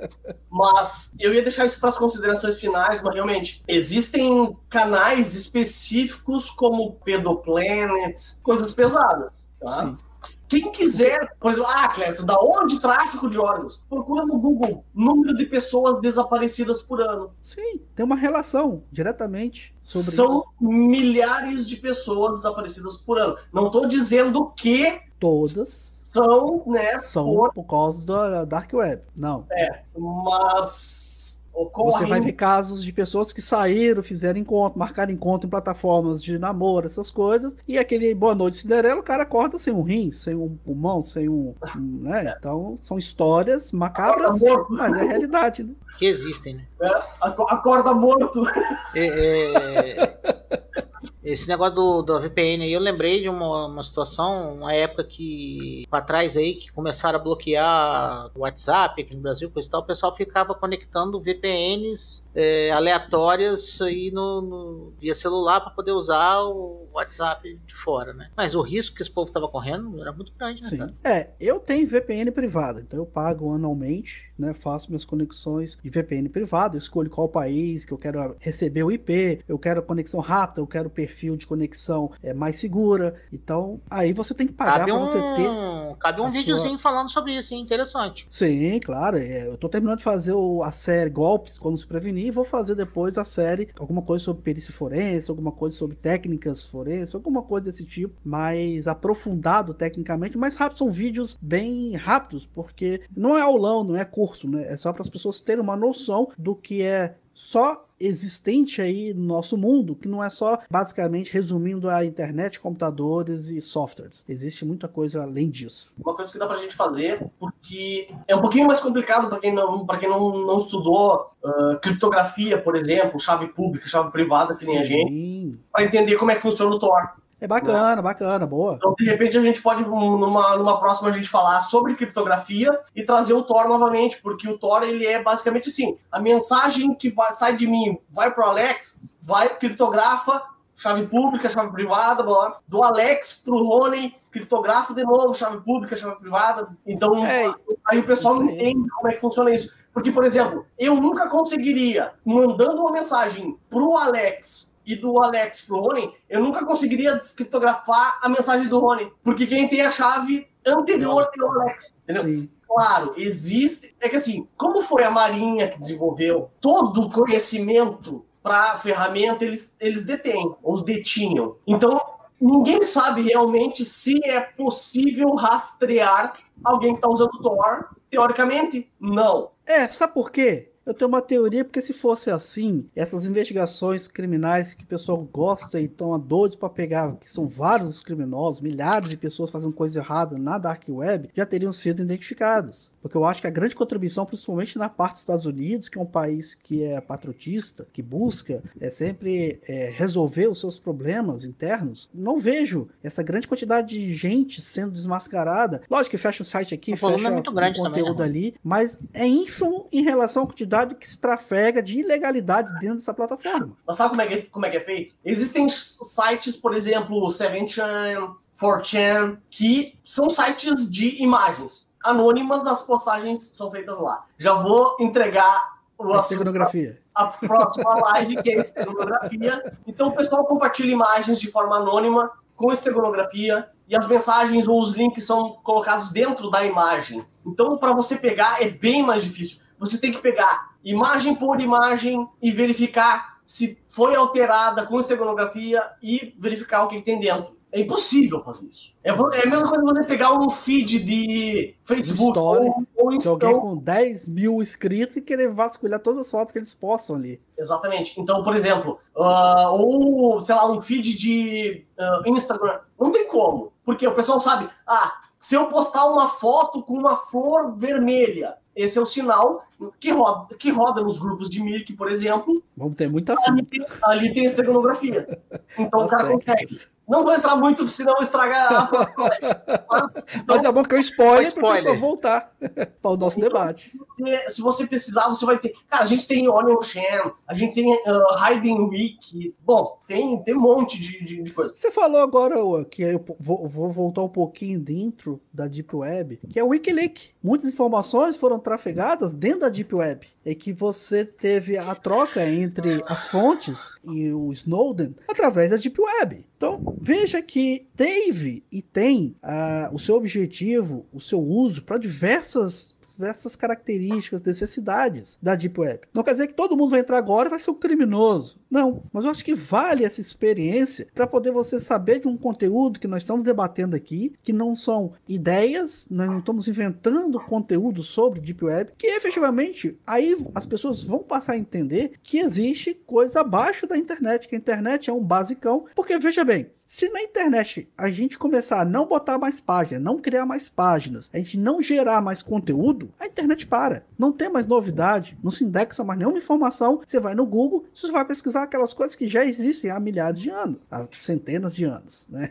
Mas eu ia deixar isso para as considerações finais, mas realmente, existem canais específicos como Pedoplanet, coisas pesadas, tá? Sim. Quem quiser, por exemplo, ah, Cleto, da onde tráfico de órgãos? Procura no Google número de pessoas desaparecidas por ano. Sim, tem uma relação diretamente sobre São isso. milhares de pessoas desaparecidas por ano. Não estou dizendo que todas são, né, são por... por causa da Dark Web. Não. É, mas Ocorre... Você vai ver casos de pessoas que saíram, fizeram encontro, marcaram encontro em plataformas de namoro, essas coisas, e aquele Boa Noite Cinderela, o cara acorda sem um rim, sem um pulmão, sem um. um né? Então, são histórias macabras, mas é realidade, né? Que existem, né? É, acorda morto. É, é... Esse negócio do, do VPN aí, eu lembrei de uma, uma situação, uma época que, para trás aí, que começaram a bloquear o WhatsApp aqui no Brasil, coisa e tal, o pessoal ficava conectando VPNs é, aleatórias aí no, no via celular para poder usar o WhatsApp de fora, né? Mas o risco que esse povo estava correndo era muito grande, né? Sim. Cara? É, eu tenho VPN privada, então eu pago anualmente, né? Faço minhas conexões de VPN privado, eu escolho qual país que eu quero receber o IP, eu quero conexão rápida, eu quero perfil de conexão é, mais segura. Então, aí você tem que pagar para um... você ter. Cabe um videozinho sua... falando sobre isso, hein? interessante. Sim, claro. É, eu tô terminando de fazer o, a série Golpes, como se prevenir, e vou fazer depois a série, alguma coisa sobre perícia forense, alguma coisa sobre técnicas forense, alguma coisa desse tipo, mais aprofundado tecnicamente, mais rápido. São vídeos bem rápidos, porque não é aulão, não é curso, né? É só para as pessoas terem uma noção do que é só existente aí no nosso mundo, que não é só basicamente resumindo a internet, computadores e softwares. Existe muita coisa além disso. Uma coisa que dá pra gente fazer, porque é um pouquinho mais complicado para quem não, para quem não, não estudou uh, criptografia, por exemplo, chave pública, chave privada, que nem Sim. a gente, para entender como é que funciona o Tor. É bacana, né? bacana, boa. Então, de repente, a gente pode, numa, numa próxima, a gente falar sobre criptografia e trazer o Tor novamente, porque o Tor, ele é basicamente assim, a mensagem que vai, sai de mim vai pro Alex, vai, criptografa, chave pública, chave privada, blá, do Alex pro Rony, criptografa de novo, chave pública, chave privada. Então, é, aí o pessoal não entende como é que funciona isso. Porque, por exemplo, eu nunca conseguiria, mandando uma mensagem pro Alex e do Alex pro Rony, eu nunca conseguiria descriptografar a mensagem do Rony, porque quem tem a chave anterior é o Alex, entendeu? Sim. Claro, existe. É que assim, como foi a Marinha que desenvolveu todo o conhecimento para ferramenta eles, eles detêm, ou detinham. Então, ninguém sabe realmente se é possível rastrear alguém que está usando Tor. Teoricamente, não. É, sabe por quê? Eu tenho uma teoria, porque se fosse assim, essas investigações criminais que o pessoal gosta e estão doidos para pegar, que são vários os criminosos, milhares de pessoas fazendo coisa errada na Dark Web, já teriam sido identificados. Porque eu acho que a grande contribuição, principalmente na parte dos Estados Unidos, que é um país que é patriotista, que busca é, sempre é, resolver os seus problemas internos, não vejo essa grande quantidade de gente sendo desmascarada. Lógico que fecha o site aqui, o fecha é o conteúdo também, ali, mas é ínfimo em relação à quantidade que se trafega de ilegalidade dentro dessa plataforma. Mas sabe como é que, como é, que é feito? Existem sites, por exemplo, 7chan, 4chan, que são sites de imagens anônimas das postagens são feitas lá. Já vou entregar o a estegografia. A próxima live, que é a estegografia. Então o pessoal compartilha imagens de forma anônima com estegografia e as mensagens ou os links são colocados dentro da imagem. Então, para você pegar, é bem mais difícil. Você tem que pegar imagem por imagem e verificar se foi alterada com estegografia e verificar o que, que tem dentro. É impossível fazer isso. É, é a mesma coisa você pegar um feed de Facebook ou, ou de alguém com 10 mil inscritos e querer vasculhar todas as fotos que eles postam ali. Exatamente. Então, por exemplo, uh, ou, sei lá, um feed de uh, Instagram. Não tem como. Porque o pessoal sabe, ah, se eu postar uma foto com uma flor vermelha, esse é o sinal que roda, que roda nos grupos de Mirk, por exemplo. Vamos ter muita ali, tem, ali tem esteganografia. Então Nossa, o cara consegue. Não vou entrar muito, senão estragar a Mas, Mas é bom que eu spoiler para a pessoa voltar para o nosso então, debate. Se você, se você precisar, você vai ter. Cara, a gente tem Onion Chan, a gente tem uh, Hiding Week. Bom, tem, tem um monte de, de, de coisa. Você falou agora que eu vou, vou, voltar um pouquinho dentro da Deep Web, que é o Wikileaks. Muitas informações foram trafegadas dentro da Deep Web. É que você teve a troca entre as fontes e o Snowden através da Deep Web. Então, veja que teve e tem uh, o seu objetivo, o seu uso para diversas diversas características, necessidades da Deep Web. Não quer dizer que todo mundo vai entrar agora e vai ser um criminoso. Não, mas eu acho que vale essa experiência para poder você saber de um conteúdo que nós estamos debatendo aqui, que não são ideias, nós não estamos inventando conteúdo sobre Deep Web, que efetivamente aí as pessoas vão passar a entender que existe coisa abaixo da internet, que a internet é um basicão, porque veja bem, se na internet a gente começar a não botar mais páginas, não criar mais páginas, a gente não gerar mais conteúdo, a internet para. Não tem mais novidade, não se indexa mais nenhuma informação. Você vai no Google, você vai pesquisar aquelas coisas que já existem há milhares de anos, há centenas de anos, né?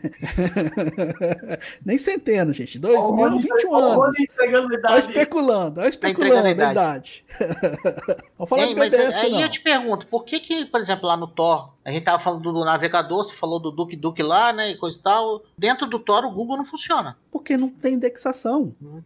Nem centenas, gente. 2021 anos. Tá especulando, tá especulando a idade. Vamos falar Ei, de PBS, aí não. eu te pergunto, por que que, por exemplo, lá no Tor a gente tava falando do navegador, você falou do Duke Duke lá, né, e coisa e tal. Dentro do Tor, o Google não funciona. Porque não tem indexação. Hum,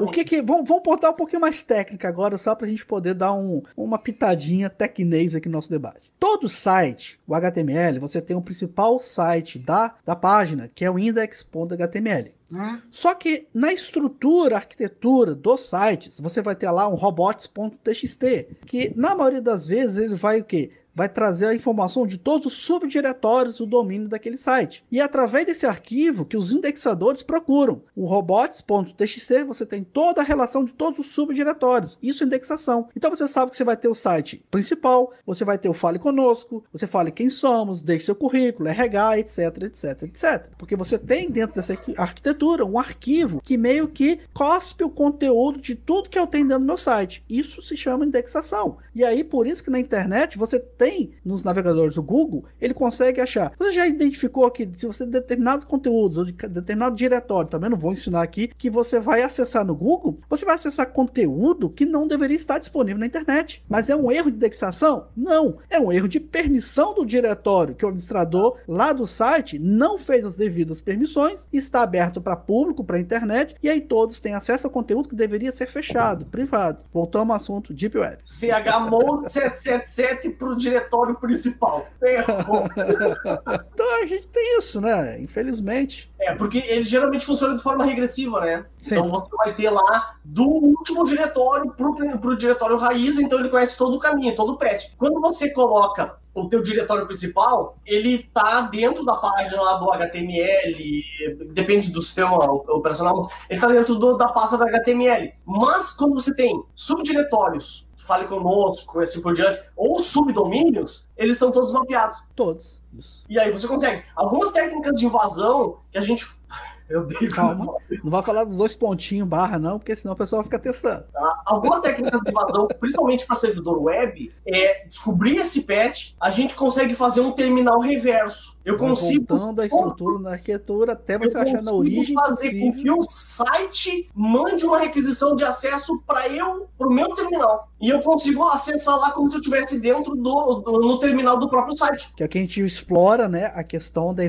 o que que... Vamos, vamos botar um pouquinho mais técnica agora, só pra gente poder dar um, uma pitadinha tecnês aqui no nosso debate. Todo site, o HTML, você tem o principal site da, da página, que é o index.html. Hum. Só que na estrutura, arquitetura dos sites, você vai ter lá um robots.txt, que na maioria das vezes ele vai o quê? Vai trazer a informação de todos os subdiretórios do domínio daquele site. E é através desse arquivo que os indexadores procuram. O robots.txt você tem toda a relação de todos os subdiretórios. Isso é indexação. Então você sabe que você vai ter o site principal, você vai ter o Fale Conosco, você fale quem somos, deixe seu currículo, RH, etc, etc, etc. Porque você tem dentro dessa arquitetura um arquivo que meio que cospe o conteúdo de tudo que eu tenho dentro do meu site. Isso se chama indexação. E aí, por isso que na internet você tem tem nos navegadores do Google, ele consegue achar. Você já identificou que se você determinados conteúdos ou de determinado diretório, também não vou ensinar aqui, que você vai acessar no Google, você vai acessar conteúdo que não deveria estar disponível na internet. Mas é um erro de indexação? Não. É um erro de permissão do diretório que o administrador lá do site não fez as devidas permissões, está aberto para público, para internet, e aí todos têm acesso ao conteúdo que deveria ser fechado, privado. Voltamos ao assunto Deep Web. CHMOD 777 para o diretório principal. Ferrou. então a gente tem isso, né? Infelizmente. É, porque ele geralmente funciona de forma regressiva, né? Sim. Então você vai ter lá do último diretório pro, pro diretório raiz, então ele conhece todo o caminho, todo o patch. Quando você coloca o teu diretório principal, ele tá dentro da página lá do HTML, depende do sistema operacional, ele tá dentro do, da pasta do HTML. Mas quando você tem subdiretórios, fale conosco, assim por diante, ou subdomínios, eles estão todos mapeados. Todos. Isso. E aí você consegue. Algumas técnicas de invasão que a gente eu digo. Calma. Não vai falar dos dois pontinhos barra, não, porque senão o pessoal fica testando. Tá? Algumas técnicas de invasão, principalmente para servidor web, é descobrir esse patch, a gente consegue fazer um terminal reverso. Eu consigo. Voltando a estrutura na arquitetura até você achar na origem. fazer possível. com que o site mande uma requisição de acesso para eu, para o meu terminal. E eu consigo acessar lá como se eu estivesse dentro do, do, no terminal do próprio site. Que é o que a gente explora, né? A questão da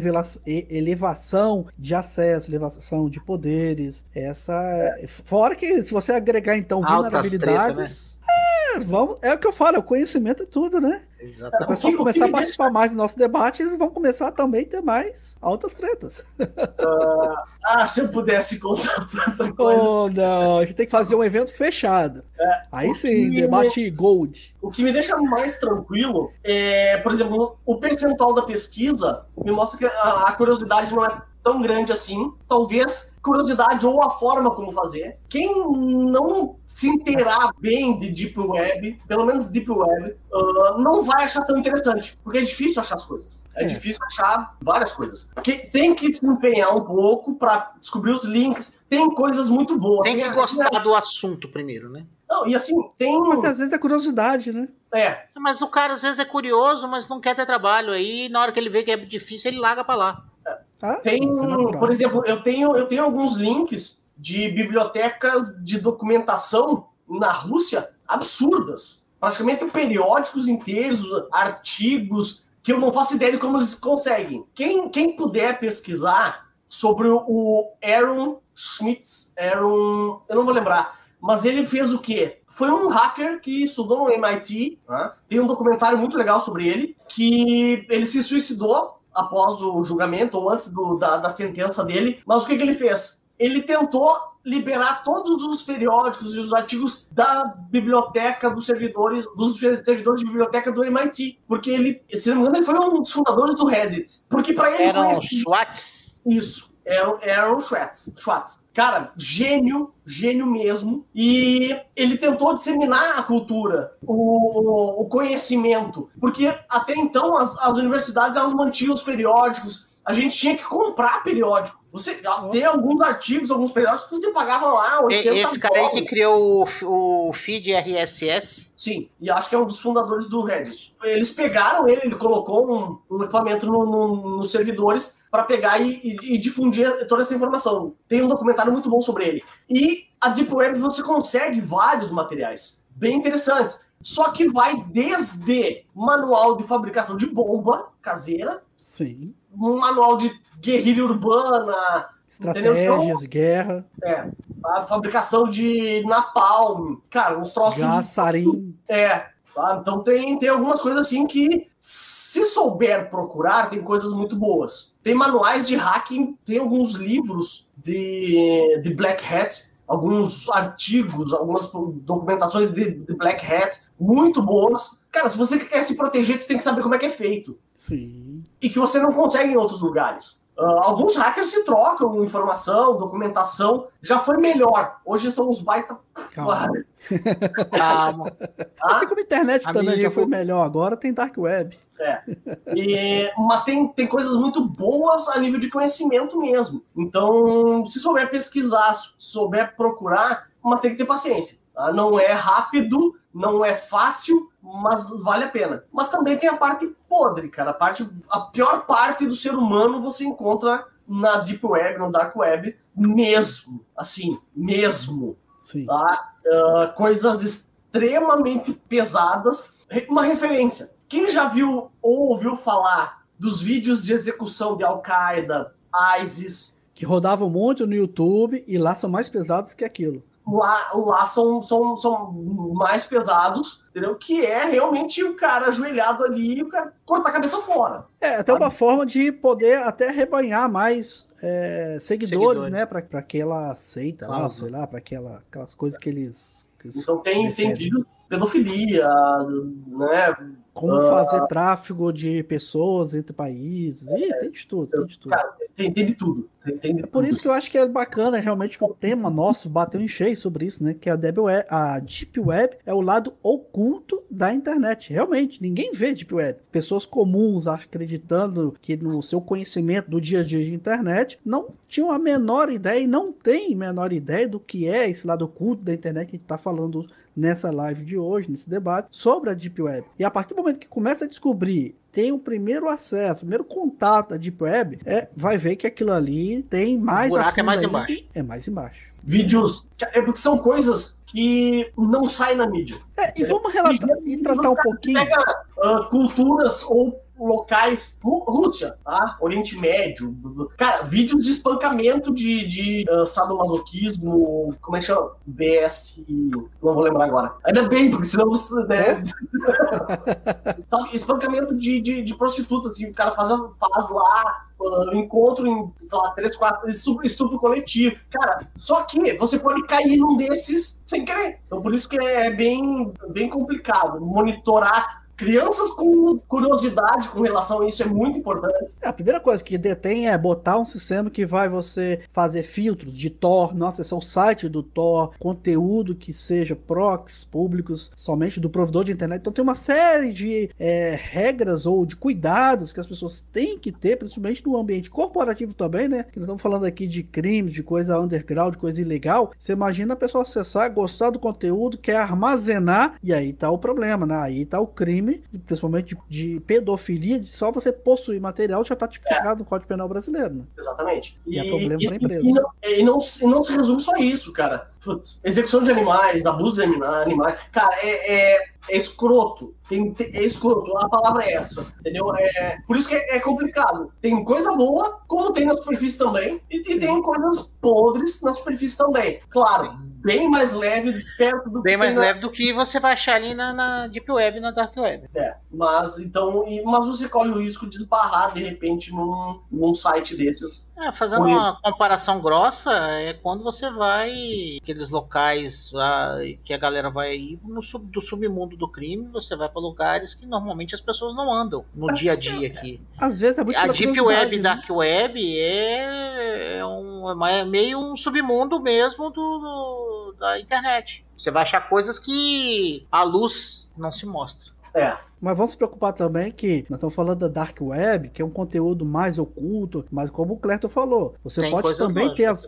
elevação de acesso elevação de poderes, essa. Fora que se você agregar então vulnerabilidades. Treta, né? É, vamos, é o que eu falo, o conhecimento é tudo, né? Exatamente. O pessoal começar a participar deixa... mais do nosso debate, eles vão começar também a ter mais altas tretas. Uh, ah, se eu pudesse contar tanta coisa. Oh, não, a gente tem que fazer um evento fechado. É, Aí sim, debate me... gold. O que me deixa mais tranquilo é, por exemplo, o percentual da pesquisa me mostra que a, a curiosidade não é tão grande assim. Talvez curiosidade ou a forma como fazer. Quem não se inteirar bem de Deep Web, pelo menos Deep Web, uh, não vai achar tão interessante. Porque é difícil achar as coisas. É, é. difícil achar várias coisas. Porque tem que se empenhar um pouco para descobrir os links. Tem coisas muito boas. Tem que gostar do assunto primeiro, né? Não, e assim, tem. Mas às vezes é curiosidade, né? É. Mas o cara às vezes é curioso, mas não quer ter trabalho. Aí na hora que ele vê que é difícil, ele larga para lá. Ah, tem, é por exemplo, eu tenho, eu tenho alguns links de bibliotecas de documentação na Rússia absurdas. Praticamente periódicos inteiros, artigos, que eu não faço ideia de como eles conseguem. Quem, quem puder pesquisar sobre o Aaron Schmitz, Aaron, eu não vou lembrar, mas ele fez o quê? Foi um hacker que estudou no MIT, né? tem um documentário muito legal sobre ele, que ele se suicidou após o julgamento ou antes do, da, da sentença dele. Mas o que, que ele fez? Ele tentou liberar todos os periódicos e os artigos da biblioteca dos servidores, dos servidores de biblioteca do MIT, porque ele, se não me engano, ele foi um dos fundadores do Reddit. Porque para ele eram conhece... SWATs. Isso. Aaron, Aaron Schwartz, Schwartz. Cara, gênio, gênio mesmo. E ele tentou disseminar a cultura, o, o conhecimento. Porque até então as, as universidades elas mantinham os periódicos. A gente tinha que comprar periódico. Você tem alguns artigos, alguns periódicos que você pagava lá. Esse cara aí que criou o, o feed RSS? Sim, e acho que é um dos fundadores do Reddit. Eles pegaram ele, ele colocou um, um equipamento nos no, no servidores para pegar e, e, e, difundir toda essa informação. Tem um documentário muito bom sobre ele. E a Deep Web você consegue vários materiais bem interessantes. Só que vai desde manual de fabricação de bomba caseira, Sim. um manual de guerrilha urbana, estratégias, então, guerra. É, a fabricação de napalm, cara, uns troços Gassarim. de... É, tá? então tem, tem algumas coisas assim que se souber procurar, tem coisas muito boas. Tem manuais de hacking, tem alguns livros de, de Black Hat, alguns artigos, algumas documentações de, de Black Hat muito boas. Cara, se você quer se proteger, tu tem que saber como é que é feito. Sim. E que você não consegue em outros lugares. Uh, alguns hackers se trocam informação, documentação. Já foi melhor. Hoje são os baita. Calma. Calma. Ah? Assim como a internet Amigo. também já foi melhor. Agora tem Dark Web. É. E, mas tem, tem coisas muito boas a nível de conhecimento mesmo. Então, se souber pesquisar, se souber procurar, mas tem que ter paciência. Tá? Não é rápido, não é fácil, mas vale a pena. Mas também tem a parte podre, cara. A, parte, a pior parte do ser humano você encontra na Deep Web, no Dark Web, mesmo. Assim, mesmo. Sim. Tá? Uh, coisas extremamente pesadas. Uma referência. Quem já viu ou ouviu falar dos vídeos de execução de Al-Qaeda, ISIS, que rodavam muito no YouTube e lá são mais pesados que aquilo. Lá, lá são, são, são mais pesados, entendeu? Que é realmente o cara ajoelhado ali e o cara cortar a cabeça fora. É, até sabe? uma forma de poder até rebanhar mais é, seguidores, seguidores, né? Para aquela seita claro. lá, sei lá, para aquela, aquelas coisas que eles. Que eles então tem, tem vídeos pedofilia, né? Como uh, fazer tráfego de pessoas entre países. Ih, tem de tudo, tem de tudo. Cara, tem, tem de tudo. Tem, tem de é por isso que eu acho que é bacana realmente que o tema nosso bateu em cheio sobre isso, né? Que a Deep Web, a Deep Web é o lado oculto da internet. Realmente, ninguém vê Deep Web. Pessoas comuns acreditando que no seu conhecimento do dia a dia de internet não tinham a menor ideia e não tem a menor ideia do que é esse lado oculto da internet que a gente está falando nessa live de hoje, nesse debate, sobre a Deep Web. E a partir do momento que começa a descobrir tem o primeiro acesso, o primeiro contato da Deep Web, é, vai ver que aquilo ali tem mais. O buraco é mais embaixo. É mais embaixo. Vídeos. É porque são coisas que não saem na mídia. É, e vamos relatar e, e tratar um pouquinho. Pega uh, culturas ou locais, Rússia, tá? Oriente Médio. Cara, vídeos de espancamento de, de uh, sadomasoquismo, como é que chama? BS. Não vou lembrar agora. Ainda bem, porque senão você. Né? Sabe, espancamento de, de, de, prostitutas, assim, o cara faz, faz lá. Uh, encontro em, sei lá, três, quatro, estupro, estupro coletivo. Cara, só que você pode cair num desses sem querer. Então, por isso que é bem, bem complicado monitorar crianças com curiosidade com relação a isso é muito importante. É, a primeira coisa que detém é botar um sistema que vai você fazer filtros de Tor, nossa, esse é o site do Tor, conteúdo que seja prox públicos somente do provedor de internet. Então tem uma série de é, regras ou de cuidados que as pessoas têm que ter, principalmente no ambiente corporativo também, né? Que nós estamos falando aqui de crimes, de coisa underground, de coisa ilegal. Você imagina a pessoa acessar, gostar do conteúdo, quer armazenar, e aí tá o problema, né? Aí tá o crime crime, principalmente de, de pedofilia, de só você possuir material já está tipificado é. no Código Penal brasileiro. Né? Exatamente. E, e é problema para a empresa. E não, e, não, e não se resume só a isso, cara. Putz, execução de animais, abuso de animais. Cara, é, é, é escroto. Tem, tem, é escroto, a palavra é essa. Entendeu? É, por isso que é, é complicado. Tem coisa boa, como tem na superfície também, e, e tem coisas podres na superfície também. Claro bem mais leve perto do bem mais na... leve do que você vai achar ali na, na Deep Web na Dark Web. É, mas então, mas você corre o risco de esbarrar de repente num, num site desses. É, fazendo uma comparação grossa, é quando você vai aqueles locais lá que a galera vai ir no sub, do submundo do crime, você vai para lugares que normalmente as pessoas não andam no dia a dia aqui. Às vezes é muito A Deep Web, né? Dark Web é, é, um, é meio um submundo mesmo do, do da internet. Você vai achar coisas que a luz não se mostra. É. Mas vamos se preocupar também que nós estamos falando da Dark Web, que é um conteúdo mais oculto, mas como o Cleto falou, você Tem pode também boas, ter as.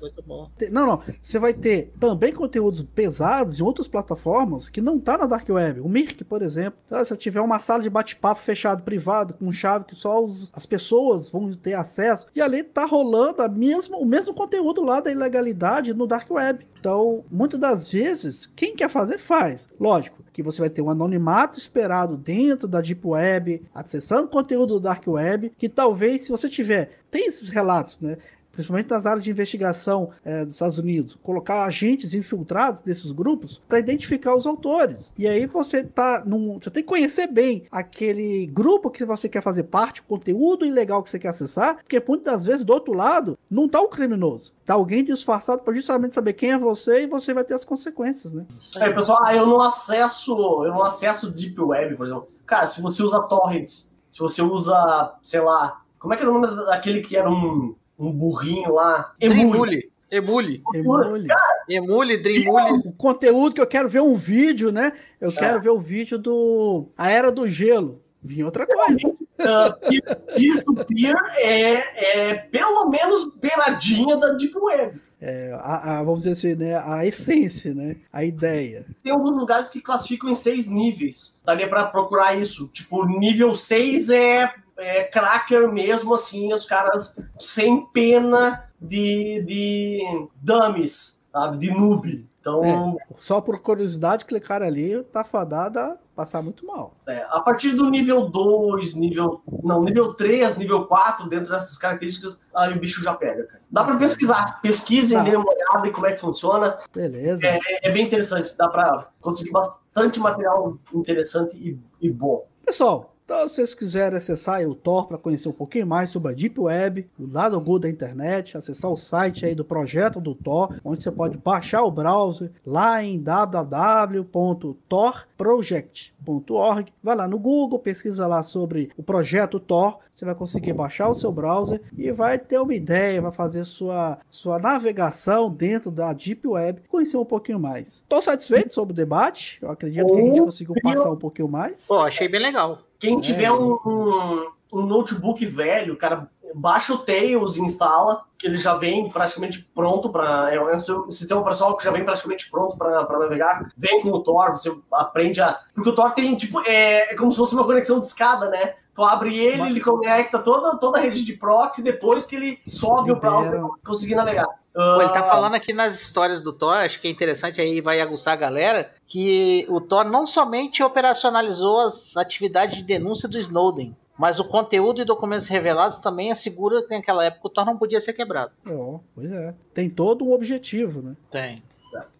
Não, não. Você vai ter também conteúdos pesados em outras plataformas que não tá na Dark Web. O Mirk, por exemplo. Se tiver uma sala de bate-papo fechado, privado, com chave que só os, as pessoas vão ter acesso, e ali tá rolando a mesma, o mesmo conteúdo lá da ilegalidade no Dark Web. Então, muitas das vezes, quem quer fazer, faz. Lógico que você vai ter um anonimato esperado dentro da Deep Web, acessando conteúdo do Dark Web, que talvez, se você tiver, tem esses relatos, né? Principalmente nas áreas de investigação é, dos Estados Unidos, colocar agentes infiltrados desses grupos para identificar os autores. E aí você tá num, você tem que conhecer bem aquele grupo que você quer fazer parte, o conteúdo ilegal que você quer acessar, porque muitas das vezes do outro lado não tá o criminoso, tá alguém disfarçado para justamente saber quem é você e você vai ter as consequências, né? É, pessoal, ah, eu não acesso, eu não acesso deep web, por exemplo. Cara, se você usa torrents, se você usa, sei lá, como é que é o nome daquele que era um um burrinho lá. Emule. Emule. Emule. Emule, Dreamule. O conteúdo que eu quero ver um vídeo, né? Eu é. quero ver o vídeo do A Era do Gelo. Vinha outra coisa. Uh, Peer-to-peer é, é pelo menos beiradinha da Deep Web. É, a, a, vamos dizer assim, né, a essência, né, a ideia. Tem alguns lugares que classificam em seis níveis. Daria para procurar isso. Tipo, nível 6 é é, cracker mesmo, assim, os caras sem pena de, de dummies, sabe? De noob. Então, é, só por curiosidade, clicar ali, tá fadada passar muito mal. É, a partir do nível 2, nível. Não, nível 3, nível 4, dentro dessas características, aí o bicho já pega, cara. Dá para pesquisar. Pesquisem, tá. dêem uma olhada em como é que funciona. Beleza. É, é bem interessante, dá para conseguir bastante material interessante e, e bom. Pessoal, Então, se vocês quiserem acessar o Tor para conhecer um pouquinho mais sobre a Deep Web, o lado good da internet, acessar o site aí do projeto do Tor, onde você pode baixar o browser lá em www.torproject.org. Vai lá no Google, pesquisa lá sobre o projeto Tor, você vai conseguir baixar o seu browser e vai ter uma ideia, vai fazer sua, sua navegação dentro da Deep Web, conhecer um pouquinho mais. Estou satisfeito sobre o debate, eu acredito que a gente conseguiu passar um pouquinho mais. Pô, achei bem legal. Quem tiver é. um, um, um, notebook velho, cara, baixa o Tails e instala, que ele já vem praticamente pronto para. É um sistema operacional que já vem praticamente pronto para navegar. Vem com o Tor, você aprende a. Porque o Tor tem, tipo, é, é como se fosse uma conexão de escada, né? Tu abre ele, Mas... ele conecta toda, toda a rede de proxy, depois que ele sobe o browser para conseguir navegar. Uh... Ele tá ah. falando aqui nas histórias do Thor, acho que é interessante aí, vai aguçar a galera, que o Thor não somente operacionalizou as atividades de denúncia do Snowden, mas o conteúdo e documentos revelados também assegura que naquela época o Thor não podia ser quebrado. Oh, pois é. Tem todo um objetivo, né? Tem.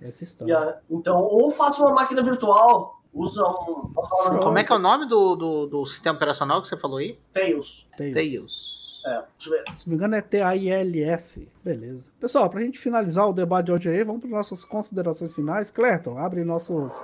Essa história. Yeah. Então, ou faça uma máquina virtual usa um. Como é que é o nome do, do, do, sistema operacional que você falou aí? Tails. Tails. Tails. É. Se não me engano é T-A-I-L-S. Beleza. Pessoal, pra gente finalizar o debate de hoje aí, vamos para nossas considerações finais. Clerton, abre nossas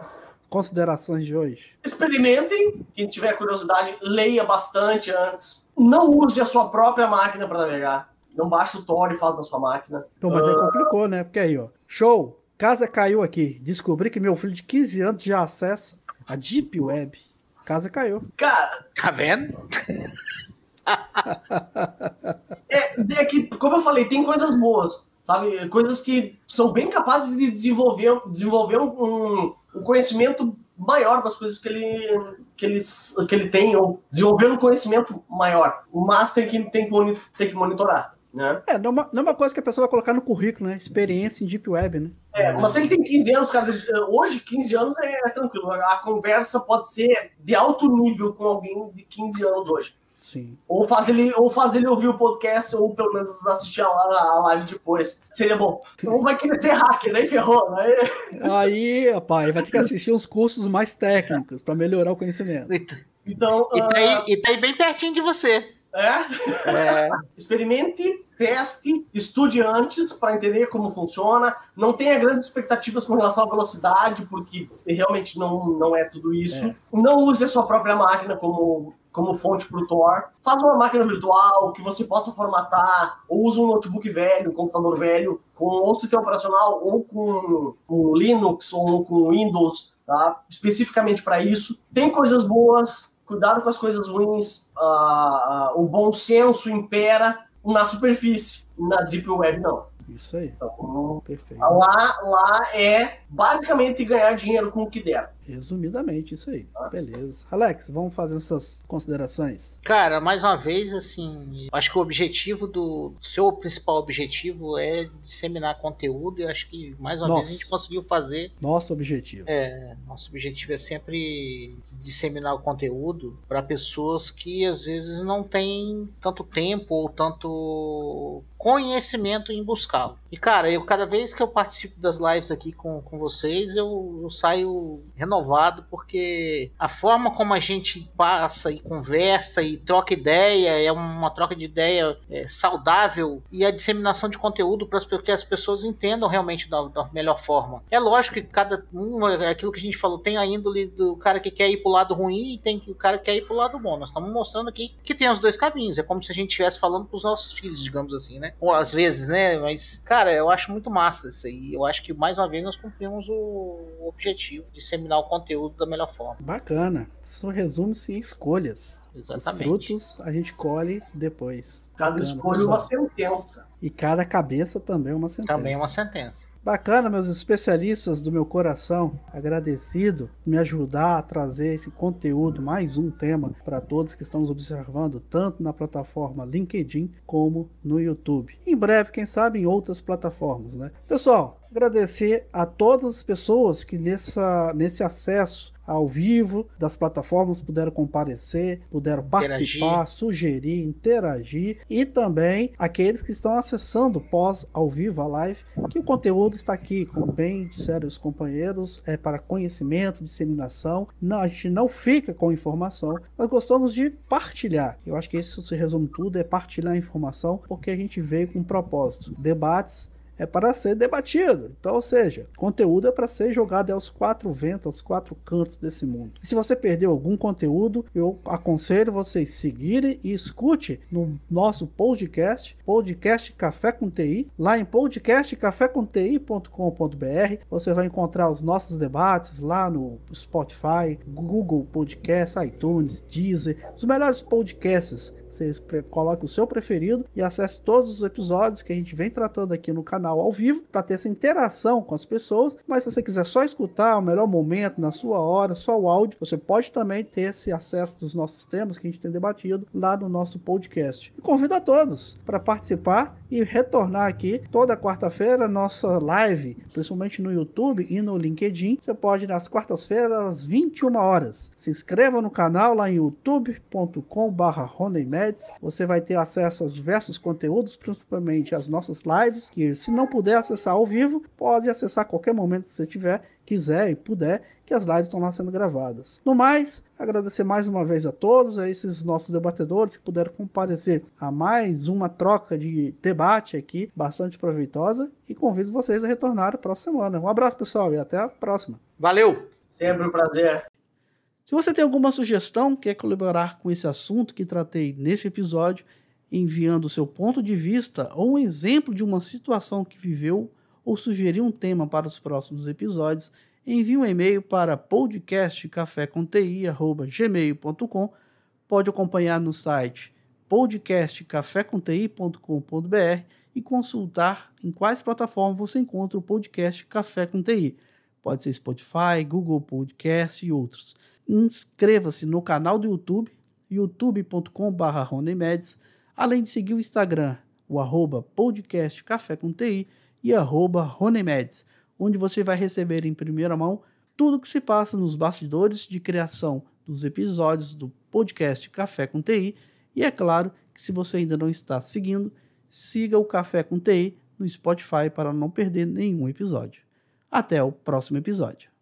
considerações de hoje. Experimentem. Quem tiver curiosidade, leia bastante antes. Não use a sua própria máquina para navegar. Não baixe o Tor e faz na sua máquina. Então, mas uh... aí ah. complicou, né? Porque aí, ó. Show! Casa caiu aqui. Descobri que meu filho de 15 anos já acessa a Deep Web. Casa caiu. Cara. Tá vendo? é, é que, como eu falei, tem coisas boas, sabe? Coisas que são bem capazes de desenvolver, desenvolver um, um conhecimento maior das coisas que ele, que ele, que ele tem, ou desenvolver um conhecimento maior. Mas tem que, tem que, tem que monitorar. Né? É, não é, uma, não é uma coisa que a pessoa vai colocar no currículo, né? Experiência em Deep Web, né? É, mas se ele tem 15 anos, cara, hoje 15 anos é, é tranquilo. A conversa pode ser de alto nível com alguém de 15 anos hoje. Sim. Ou faz ele, ou faz ele ouvir o podcast, ou pelo menos assistir a, a live depois. Seria bom. Ou vai querer ser hacker, aí ferrou, né? Aí, rapaz, vai ter que assistir uns cursos mais técnicos para melhorar o conhecimento. Então, e, tá aí, uh... e tá aí bem pertinho de você. É? é. Experimente, teste, estude antes para entender como funciona. Não tenha grandes expectativas com relação à velocidade, porque realmente não, não é tudo isso. É. Não use a sua própria máquina como, como fonte para o Tor. Faz uma máquina virtual que você possa formatar, ou use um notebook velho, um computador velho, com ou sistema operacional, ou com, com Linux, ou com Windows, tá? especificamente para isso. Tem coisas boas, cuidado com as coisas ruins, uh, uh, o bom senso impera na superfície, na Deep Web não. Isso aí. Então, Perfeito. Lá, lá é basicamente ganhar dinheiro com o que der. Resumidamente, isso aí. Beleza. Alex, vamos fazer suas considerações? Cara, mais uma vez, assim, acho que o objetivo do. Seu principal objetivo é disseminar conteúdo e acho que mais uma Nossa. vez a gente conseguiu fazer. Nosso objetivo. É, nosso objetivo é sempre disseminar o conteúdo para pessoas que às vezes não têm tanto tempo ou tanto conhecimento em buscá-lo. E cara, eu cada vez que eu participo das lives aqui com, com vocês, eu, eu saio renovado porque a forma como a gente passa e conversa e troca ideia é uma troca de ideia é, saudável e a disseminação de conteúdo para que as pessoas entendam realmente da, da, melhor forma. É lógico que cada um, é aquilo que a gente falou, tem a índole do cara que quer ir pro lado ruim e tem o cara que quer ir pro lado bom. Nós estamos mostrando aqui que tem os dois caminhos. É como se a gente estivesse falando pros nossos filhos, digamos assim, né? Ou às vezes, né? Mas, cara, eu acho muito massa isso aí. Eu acho que mais uma vez nós cumprimos o objetivo de disseminar o conteúdo da melhor forma. Bacana. Isso resume-se em escolhas. Exatamente. Os frutos a gente colhe depois. Cada escolha é uma sentença. E cada cabeça também é uma sentença. Também é uma sentença. Bacana, meus especialistas do meu coração, agradecido me ajudar a trazer esse conteúdo, mais um tema para todos que estão nos observando, tanto na plataforma LinkedIn como no YouTube. Em breve, quem sabe, em outras plataformas, né? Pessoal, Agradecer a todas as pessoas que nessa, nesse acesso ao vivo das plataformas, puderam comparecer, puderam participar, interagir. sugerir, interagir e também aqueles que estão acessando pós ao vivo a live, que o conteúdo está aqui, como bem disseram os companheiros, é para conhecimento, disseminação. Não, a gente não fica com informação, nós gostamos de partilhar. Eu acho que isso se resume tudo, é partilhar a informação, porque a gente veio com um propósito. Debates é para ser debatido. Então, ou seja, conteúdo é para ser jogado aos quatro ventos, aos quatro cantos desse mundo. E se você perdeu algum conteúdo, eu aconselho vocês seguirem e escute no nosso podcast, podcast Café com TI, lá em podcastcafécomti.com.br. Você vai encontrar os nossos debates lá no Spotify, Google Podcast, iTunes, Deezer, os melhores podcasts você coloque o seu preferido e acesse todos os episódios que a gente vem tratando aqui no canal ao vivo para ter essa interação com as pessoas. Mas se você quiser só escutar o melhor momento na sua hora, só o áudio, você pode também ter esse acesso dos nossos temas que a gente tem debatido lá no nosso podcast. E convido a todos para participar e retornar aqui toda quarta-feira nossa live, principalmente no YouTube e no LinkedIn. Você pode nas quartas-feiras às 21 horas. Se inscreva no canal lá em youtube.com/roneymeds. Você vai ter acesso a diversos conteúdos, principalmente as nossas lives, que se não puder acessar ao vivo, pode acessar a qualquer momento que você tiver quiser e puder, que as lives estão lá sendo gravadas. No mais, agradecer mais uma vez a todos, a esses nossos debatedores que puderam comparecer a mais uma troca de debate aqui, bastante proveitosa, e convido vocês a retornar a próxima semana. Um abraço, pessoal, e até a próxima. Valeu! Sempre um prazer. Se você tem alguma sugestão, quer colaborar com esse assunto que tratei nesse episódio, enviando o seu ponto de vista ou um exemplo de uma situação que viveu ou sugerir um tema para os próximos episódios, envie um e-mail para podcastcaféconti.gmail.com. Pode acompanhar no site podcastcaféconti.com.br e consultar em quais plataformas você encontra o podcast Café com TI. Pode ser Spotify, Google Podcast e outros. Inscreva-se no canal do YouTube, youtube.com.br além de seguir o Instagram, o arroba podcast Café com TI, e arroba Ronemeds, onde você vai receber em primeira mão tudo o que se passa nos bastidores de criação dos episódios do podcast Café com TI. E é claro que se você ainda não está seguindo, siga o Café com TI no Spotify para não perder nenhum episódio. Até o próximo episódio.